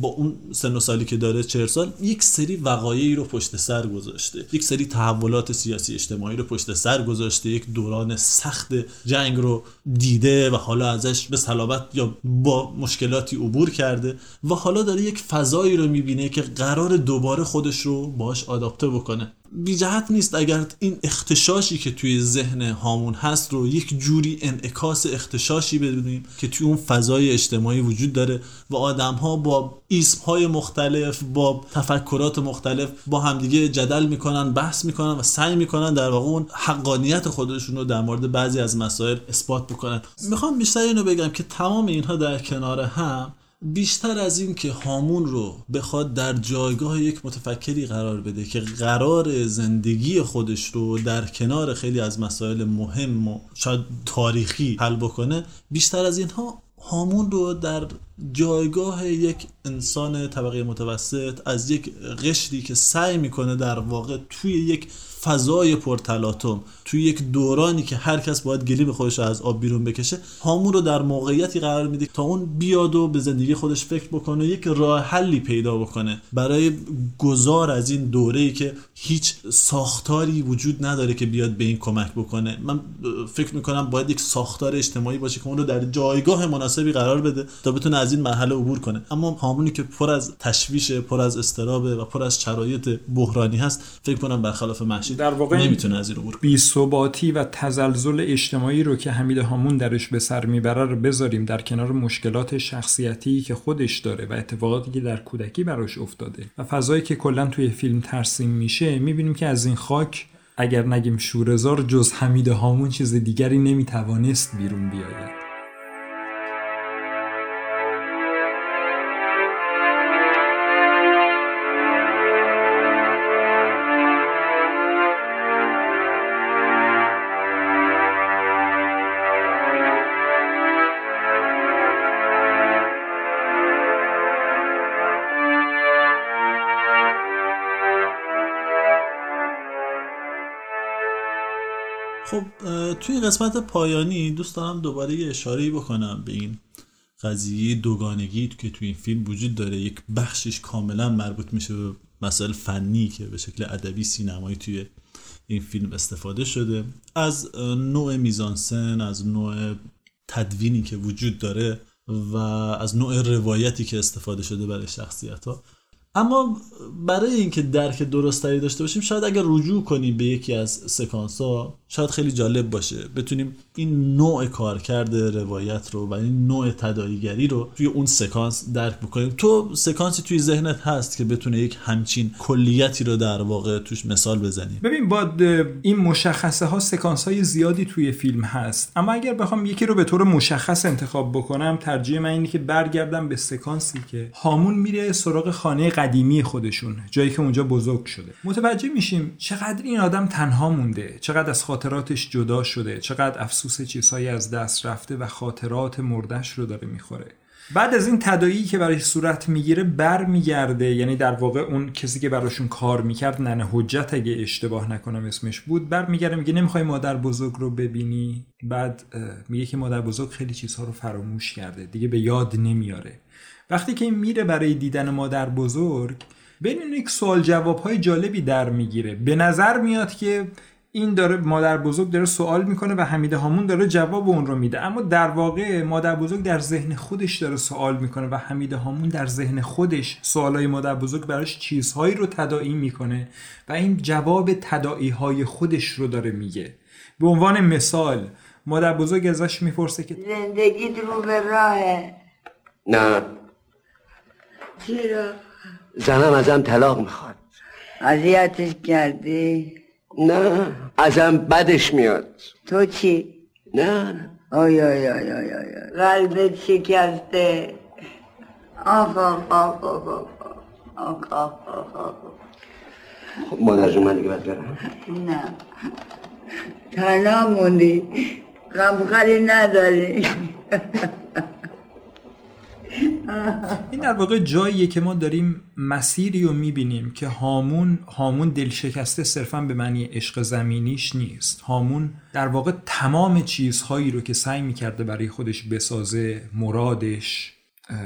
با اون سن و سالی که داره 40 سال یک سری وقایعی رو پشت سر گذاشته. یک سری تحولات سیاسی اجتماعی رو پشت سر گذاشته. یک دوران سخت جنگ رو دیده و حالا ازش به سلامت یا با مشکلاتی عبور کرده و حالا داره یک فضایی رو می‌بینه که قرار دوباره خودش رو باش آداپته بکنه. بی نیست اگر این اختشاشی که توی ذهن هامون هست رو یک جوری انعکاس اختشاشی بدونیم که توی اون فضای اجتماعی وجود داره و آدم ها با اسم های مختلف با تفکرات مختلف با همدیگه جدل می‌کنن بحث می‌کنن و سعی می‌کنن در واقع اون حقانیت خودشون رو در مورد بعضی از مسائل اثبات بکنن. می‌خوام بیشتر اینو بگم که تمام اینها در کنار هم بیشتر از این که هامون رو بخواد در جایگاه یک متفکری قرار بده که قرار زندگی خودش رو در کنار خیلی از مسائل مهم و شاید تاریخی حل بکنه بیشتر از اینها هامون رو در جایگاه یک انسان طبقه متوسط از یک قشری که سعی می‌کنه در واقع توی یک فضای پرتلاتم توی یک دورانی که هر کس باید گلیم خودش از آب بیرون بکشه هامون رو در موقعیتی قرار میده تا اون بیاد و به زندگی خودش فکر بکنه و یک راه حلی پیدا بکنه. برای گذار از این دوره ای که هیچ ساختاری وجود نداره که بیاد به این کمک بکنه. من فکر می‌کنم باید یک ساختار اجتماعی باشه که اون رو در جایگاه مناسبی قرار بده تا بتونه از این مرحله عبور کنه. اما هامونی که پر از تشویش پر از استرابه و پر از شرایط بحرانی هست فکر کنم برخلاف محشید در واقع نمی‌تونه از این عبور بی ثباتی و تزلزل اجتماعی رو که حمید هامون درش به سر می‌بره رو بذاریم در کنار مشکلات شخصیتی که خودش داره و اتفاقاتی که در کودکی براش افتاده و فضایی که کلا توی فیلم ترسیم میشه می‌بینیم که از این خاک اگر نگیم شورزار جز حمید هامون چیز دیگری نمی‌توانست بیرون بیاید. خب توی قسمت پایانی دوست دارم دوباره یه اشاره بکنم به این قضیه دوگانگی که توی این فیلم وجود داره. یک بخشش کاملا مربوط میشه به مسائل فنی که به شکل ادبی سینمایی توی این فیلم استفاده شده. از نوع میزانسن از نوع تدوینی که وجود داره و از نوع روایتی که استفاده شده برای شخصیت ها اما برای اینکه درک درستری داشته باشیم شاید اگر رجوع کنیم به یکی از سکانس ها شاید خیلی جالب باشه. بتونیم این نوع کارکرد روایت رو و این نوع تداعیگری رو توی اون سکانس درک بکنیم. تو سکانسی توی ذهنت هست که بتونه یک همچین کلیتی رو در واقع توش مثال بزنیم؟ ببین با این مشخصه ها سکانس های زیادی توی فیلم هست. اما اگر بخوام یکی رو به طور مشخص انتخاب بکنم ترجیح من اینه که برگردم به سکانسی که هامون میره سراغ خانه قدیمی خودشون جایی که اونجا بزرگ شده. متوجه میشیم چقدر این آدم تنها مونده چقدر از خاطراتش جدا شده چقدر افسوس چیزهایی از دست رفته و خاطرات مردش رو داره می‌خوره. بعد از این تدایی که برای صورت می‌گیره بر میگرده یعنی در واقع اون کسی که براشون کار می‌کرد ننه حجت اگه اشتباه نکنم اسمش بود بر میگرده میگه نمی‌خوای مادر بزرگ رو ببینی؟ بعد میگه که مادر بزرگ خیلی چیزها رو فراموش کرده دیگه به یاد نمیاره. وقتی که میره برای دیدن مادر بزرگ بین یک سوال جواب های جالبی در می‌گیره. به نظر میاد که این داره مادر بزرگ داره سوال می‌کنه و حمید هامون داره جواب اون رو میده. اما در واقع مادر بزرگ در ذهن خودش داره سوال می‌کنه و حمید هامون در ذهن خودش سوالای مادر بزرگ براش چیزهایی رو تداعی می‌کنه و این جواب تداعی های خودش رو داره میگه. به عنوان مثال مادر بزرگ ازش می‌پرسه که زندگی رو به راهه. نه. چرا؟ زنم ازم طلاق می‌خواد. اذیتش کردی؟ نه ازم بدش میاد. تو چی؟ نه. آی آی آی آی آی قلبت شکسته. آخ آخ آخ آخ آخ آخ آخ آخ خب مادر جون من دیگه باید برم. نه. تنها موندی. غمخری نداری. این در واقع جاییه که ما داریم مسیری رو می‌بینیم که هامون هامون دلشکسته صرفا به معنی عشق زمینیش نیست. هامون در واقع تمام چیزهایی رو که سعی می‌کرده برای خودش بسازه مرادش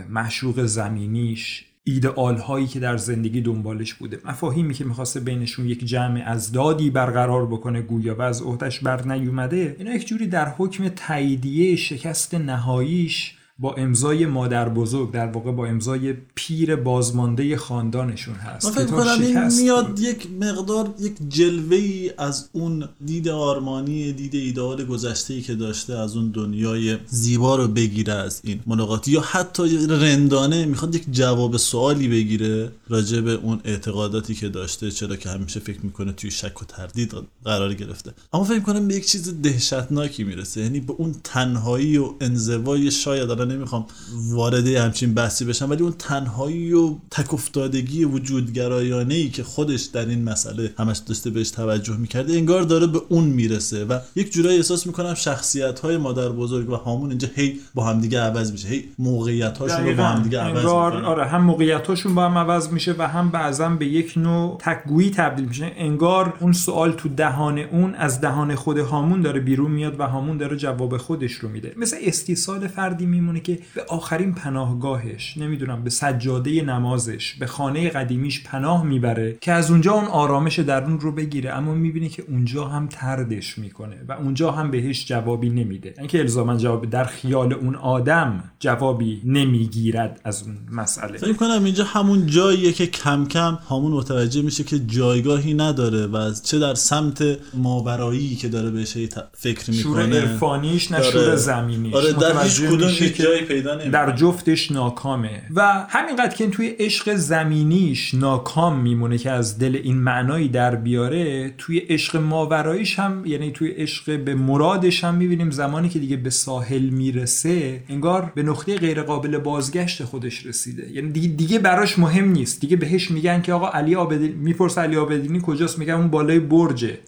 معشوق زمینیش ایدئال هایی که در زندگی دنبالش بوده مفاهیمی که می‌خواسته بینشون یک جمع از دادی برقرار بکنه گویا و از عهدش بر نیومده اینا یک جوری در حکم تاییدیه شکست نهاییش با امضای مادر بزرگ در واقع با امضای پیر بازمانده خاندانشون هست من فکر کنم این میاد بود. یک مقدار یک جلوه ای از اون دید آرمانی دید ایدئال گذشته ای که داشته از اون دنیای زیبا رو بگیره از این ملاقات یا حتی رندانه می‌خواد یک جواب سوالی بگیره راجع به اون اعتقاداتی که داشته چرا که همیشه فکر می‌کنه توی شک و تردید قرار گرفته اما فکر کنم به یک چیز دهشتناکی می‌رسه یعنی به اون تنهایی و انزوای شاید نمی‌خوام وارد همچین بحثی بشم ولی اون تنهایی و تک افتادگی وجودگرایانه ای که خودش در این مسئله همش داشته بهش توجه می‌کرده انگار داره به اون می‌رسه و یک جورایی احساس می‌کنم شخصیت های مادر بزرگ و هامون اینجا هی با همدیگه عوض میشه هی موقعیت هاشون رو با. همدیگه عوض انگار می‌کنن. آره هم موقعیتاشون با هم عوض میشه و هم بعضا به یک نوع تکگویی تبدیل میشه. انگار اون سوال تو دهان اون از دهان خود هامون داره بیرون میاد و هامون داره جواب خودش رو میده. مثل استیصال فردی میمونه. که به آخرین پناهگاهش نمی‌دونم به سجاده نمازش به خانه قدیمیش پناه می‌بره که از اونجا اون آرامش درون رو بگیره. اما می‌بینه که اونجا هم تردش می‌کنه و اونجا هم بهش جوابی نمیده. اینکه الزاما جواب در خیال اون آدم جوابی نمی‌گیرد از اون مسئله. فکر کنم اینجا همون جاییه که کم کم همون متوجه میشه که جایگاهی نداره و از چه در سمت ماورایی که داره بهش فکر شور می‌کنه عرفانیش نه داره- شور زمینیش. آره در هیچ کدوم که جایی پیدا نمیشه در جفتش ناکامه. و همینقدر که توی عشق زمینیش ناکام میمونه که از دل این معنایی در بیاره توی عشق ماوراییش هم یعنی توی عشق به مرادش هم می‌بینیم زمانی که دیگه به ساحل می‌رسه انگار به نقطه غیر قابل بازگشت خودش رسیده. یعنی دیگه, دیگه براش مهم نیست. دیگه بهش میگن که آقا علی آبدینی می‌پرسه علی آبدینی کجاست؟ میگن اون بالای برجه.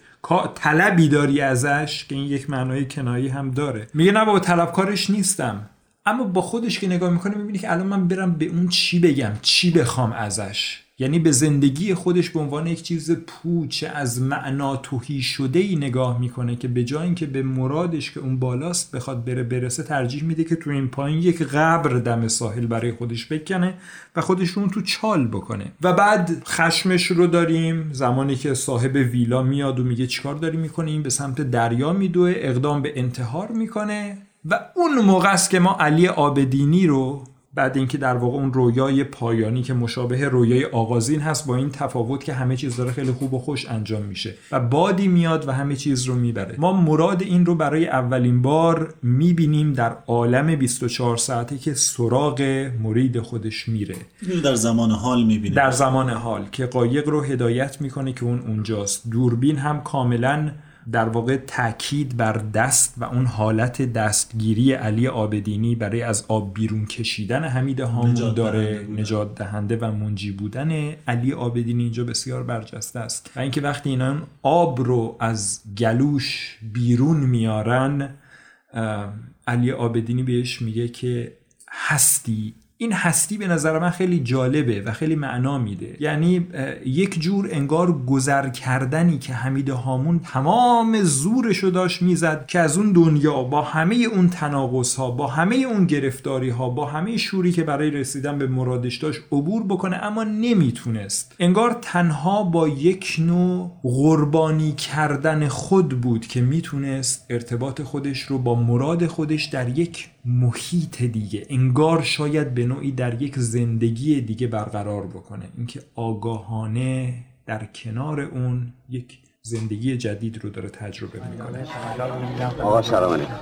طلبی داری ازش؟ که این یک معنای کنایی هم داره. میگه نه بابا طلبکارش نیستم. اما با خودش که نگاه می‌کنه می‌بینی که الان من برم به اون چی بگم چی بخوام ازش. یعنی به زندگی خودش به عنوان یک چیز پوچ از معنا توهی شده ای نگاه می‌کنه که به جای اینکه به مرادش که اون بالاست بخواد بره برسه ترجیح میده که تو این پایین یک قبر دم ساحل برای خودش بکنه و خودش رو اون تو چال بکنه. و بعد خشمش رو داریم. زمانی که صاحب ویلا میاد و میگه چیکار داری می‌کنیم به سمت دریا میدوه. اقدام به انتحار می‌کنه. و اون موقع است که ما علی آبدینی رو بعد اینکه در واقع اون رویای پایانی که مشابه رویای آغازین هست با این تفاوت که همه چیز داره خیلی خوب و خوش انجام میشه و بادی میاد و همه چیز رو می‌بره. ما مراد این رو برای اولین بار می‌بینیم در عالم 24 ساعته که سراغ مرید خودش میره. در زمان حال می‌بینه در زمان حال که قایق رو هدایت می‌کنه که اون اونجاست. دوربین هم کاملا در واقع تاکید بر دست و اون حالت دستگیری علی آبدینی برای از آب بیرون کشیدن حمید هامون نجات داره. نجات دهنده و منجی بودن علی آبدینی اینجا بسیار برجسته است و اینکه وقتی اینا آب رو از گلوش بیرون میارن علی آبدینی بهش میگه که هستی این هستی به نظر من خیلی جالبه و خیلی معنا میده. یعنی یک جور انگار گذر کردنی که حمید هامون تمام زورش رو داشت می‌زد که از اون دنیا با همه اون تناقض ها با همه اون گرفتاری ها با همه شوری که برای رسیدن به مرادش داشت عبور بکنه اما نمی‌تونست. انگار تنها با یک نوع قربانی کردن خود بود که می‌تونست ارتباط خودش رو با مراد خودش در یک محیط دیگه. انگار شاید به نوعی در یک زندگی دیگه برقرار بکنه. اینکه آگاهانه در کنار اون یک زندگی جدید رو داره تجربه می‌کنه. آقا سلام علیکم.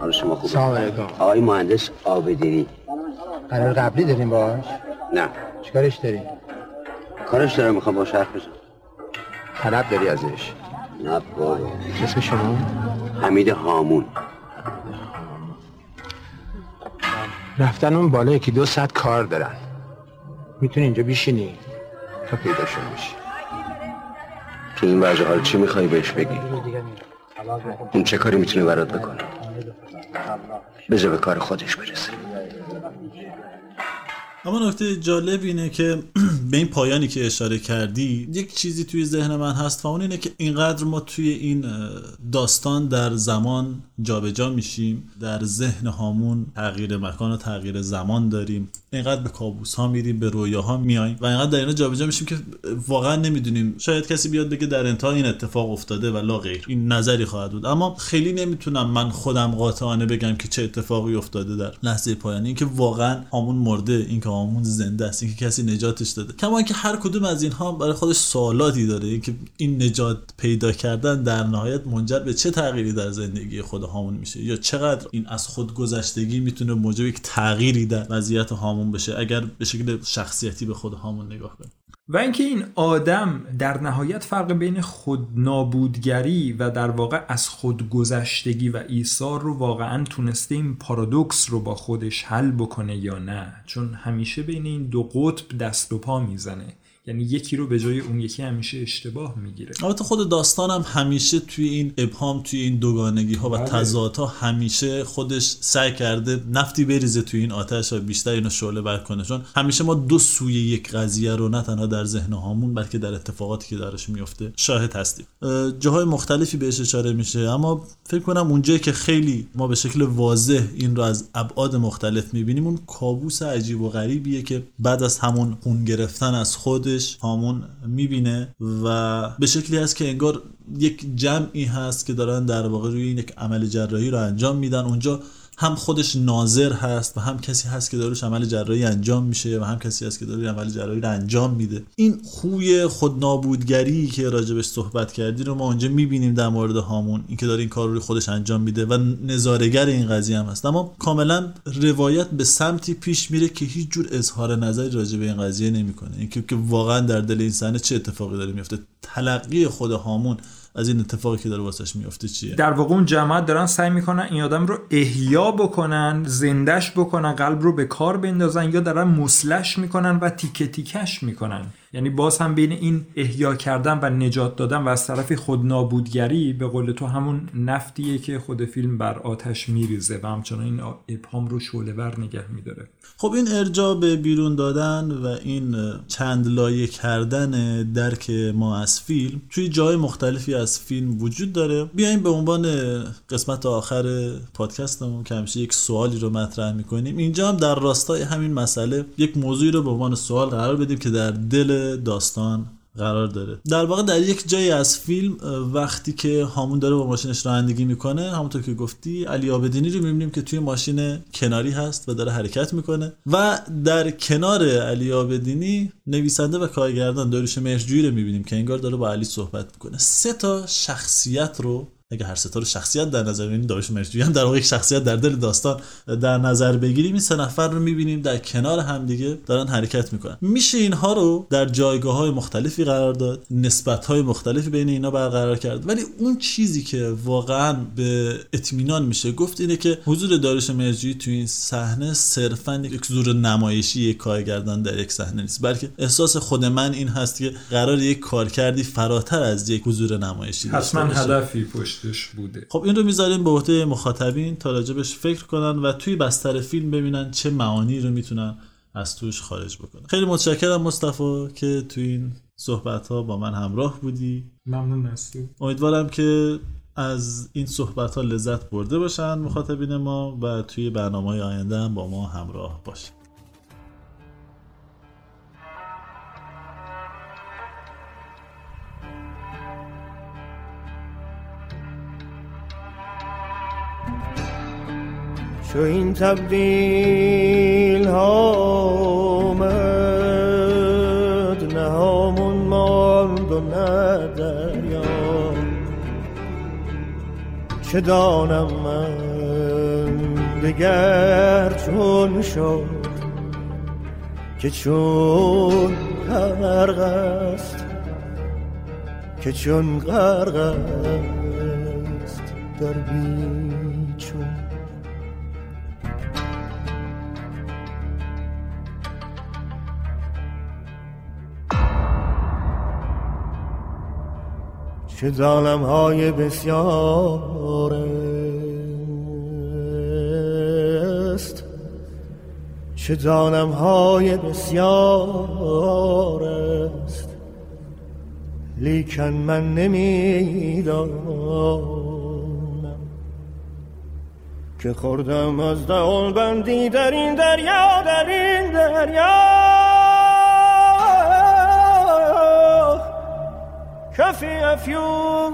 حال شما خوبه؟ سلام علیکم. آقای مهندس آبدینی. قرار قبلی داریم باش نه. چیکارش داری؟ کارش دارم می‌خوام با حرف بزنم. طلب داری ازش؟ نه بابا. اسم شما؟ حمید هامون. رفتن اون بالا یکی دو ساعت کار دارن. می‌تونی اینجا بیشینی تا پیداشون میشی تو این وضع حال چی می‌خوای بهش بگی؟ اون چه کاری می‌تونه برات بکنه؟ بذار به کار خودش برسه. اما نکته جالب اینه که به این پایانی که اشاره کردی یک چیزی توی ذهن من هست و اون اینه که اینقدر ما توی این داستان در زمان جابجا میشیم در ذهن هامون تغییر مکان و تغییر زمان داریم. اینقدر به کابوس ها میریم به رویاها میایم و اینقدر در اینا جابجا میشیم که واقعا نمی‌دونیم. شاید کسی بیاد بگه در انتها این اتفاق افتاده و لا غیر. این نظری خواهد بود. اما خیلی نمی‌تونم من خودم قاطعانه بگم که چه اتفاقی افتاده در لحظه پایانی. اینکه واقعا هامون مرده اینکه هامون زنده است اینکه کسی نجاتش داده. کما اینکه هر کدوم از اینها برای خودش سوالاتی داره. اینکه این نجات پیدا کردن در نهایت منجر به چه تغییری در زندگی خود هامون میشه؟ یا چقدر این از خود گذشتگی می‌تونه موجب یک تغییری در وضعیت هامون بشه اگر به شکل شخصیتی به خود هامون نگاه کنیم. و اینکه این آدم در نهایت فرق بین خود نابودگری و در واقع از خود گذشتگی و ایثار رو واقعا تونسته این پارادوکس رو با خودش حل بکنه یا نه؟ چون همیشه بین این دو قطب دست و پا می‌زنه. یعنی یکی رو به جای اون یکی همیشه اشتباه می‌گیره. البته خود داستانم همیشه توی این ابهام توی این دوگانگی ها و تضادها همیشه خودش سعی کرده نفتی بریزه توی این آتش و بیشتر اینو شعله بر کنه. چون همیشه ما دو سوی یک قضیه رو نه تنها در ذهن هامون بلکه در اتفاقاتی که درش میفته شاهد هستیم. جاهای مختلفی بهش اشاره میشه اما فکر کنم اونجایی که خیلی ما به شکل واضح این رو از ابعاد مختلف می‌بینیم اون کابوس عجیب و غریبیه که بعد از همون خون گرفتن از خود خودش هامون می‌بینه و به شکلی هست که انگار یک جمعی هست که دارن در واقع روی یک عمل جراحی رو انجام میدن. اونجا هم خودش ناظر هست و هم کسی هست که داروش عمل جراحی انجام میشه و هم کسی هست که داره عمل جراحی رو انجام میده. این خوی خودنابودگری که راجبش صحبت کردی رو ما اونجا می‌بینیم در مورد هامون این که داره این کار رو خودش انجام میده و نظارگر این قضیه هم هست. اما کاملا روایت به سمتی پیش میره که هیچ جور اظهار نظری راجع به این قضیه نمی‌کنه. اینکه که واقعا در دل این صحنه چه اتفاقی داره میفته تلقی خود هامون از این اتفاقی که داره واسش میفته چیه؟ در واقع اون جماعت دارن سعی می‌کنن این آدم رو احیا بکنن زندش بکنن قلب رو به کار بندازن یا دارن مسلش می‌کنن و تیکه تیکش می‌کنن. یعنی باز هم بین این احیا کردن و نجات دادن و از طرفی خود نابودگری به قول تو همون نفتیه که خود فیلم بر آتش میریزه و همچنان این ابهام رو شعله ور نگه میداره. خب این ارجاع به بیرون دادن و این چند لایه کردن درک ما از فیلم توی جای مختلفی از فیلم وجود داره. بیایم به عنوان قسمت آخر پادکستمون که همیشه یک سوالی رو مطرح می‌کنیم. اینجا هم در راستای همین مسئله یک موضوعی رو به عنوان سوال قرار بدیم که در دل داستان قرار داره. در واقع در یک جایی از فیلم وقتی که هامون داره با ماشینش رانندگی می‌کنه همونطور که گفتی علی آبدینی رو می‌بینیم که توی ماشین کناری هست و داره حرکت می‌کنه و در کنار علی آبدینی نویسنده و کارگردان داریوش مهرجویی رو می‌بینیم که انگار داره با علی صحبت می‌کنه. سه تا شخصیت رو اگه هر ستاره شخصیت در نظر بگیریم داریوش مرجویی هم در واقع یک شخصیت در دل داستان در نظر بگیریم این سه نفر رو می‌بینیم در کنار همدیگه دارن حرکت می‌کنن. میشه اینها رو در جایگاه های مختلفی قرار داد نسبت های مختلفی بین اینا برقرار کرد. ولی اون چیزی که واقعا به اطمینان میشه گفت اینه که حضور داریوش مرجویی تو این صحنه صرفا یک زور نمایشی یک کارگردان در یک صحنه نیست بلکه احساس خود من این هست که قرار یک کارکردی فراتر از یک حضور نمایشی حتما هدفی پشت بوده. خب این رو می‌ذاریم به عهده مخاطبین تا راجبش فکر کنن و توی بستر فیلم ببینن چه معانی رو می‌تونن از توش خارج بکنن. خیلی متشکرم مصطفی که توی این صحبت ها با من همراه بودی. ممنون هستی امیدوارم که از این صحبت ها لذت برده باشن مخاطبین ما و توی برنامه های آینده هم با ما همراه باشن. چو این تبدیل ها آمد نه همون ماند و نه دریا. چه دانم من دگر چون شد که چون غرق است که چون غرق است در بیچون چه ظالم های بسیار است. چه دانم های بسیار است. لیکن من نمی‌دانم که خوردم از دهان بندی در این دریا در این دریا. کفی افیون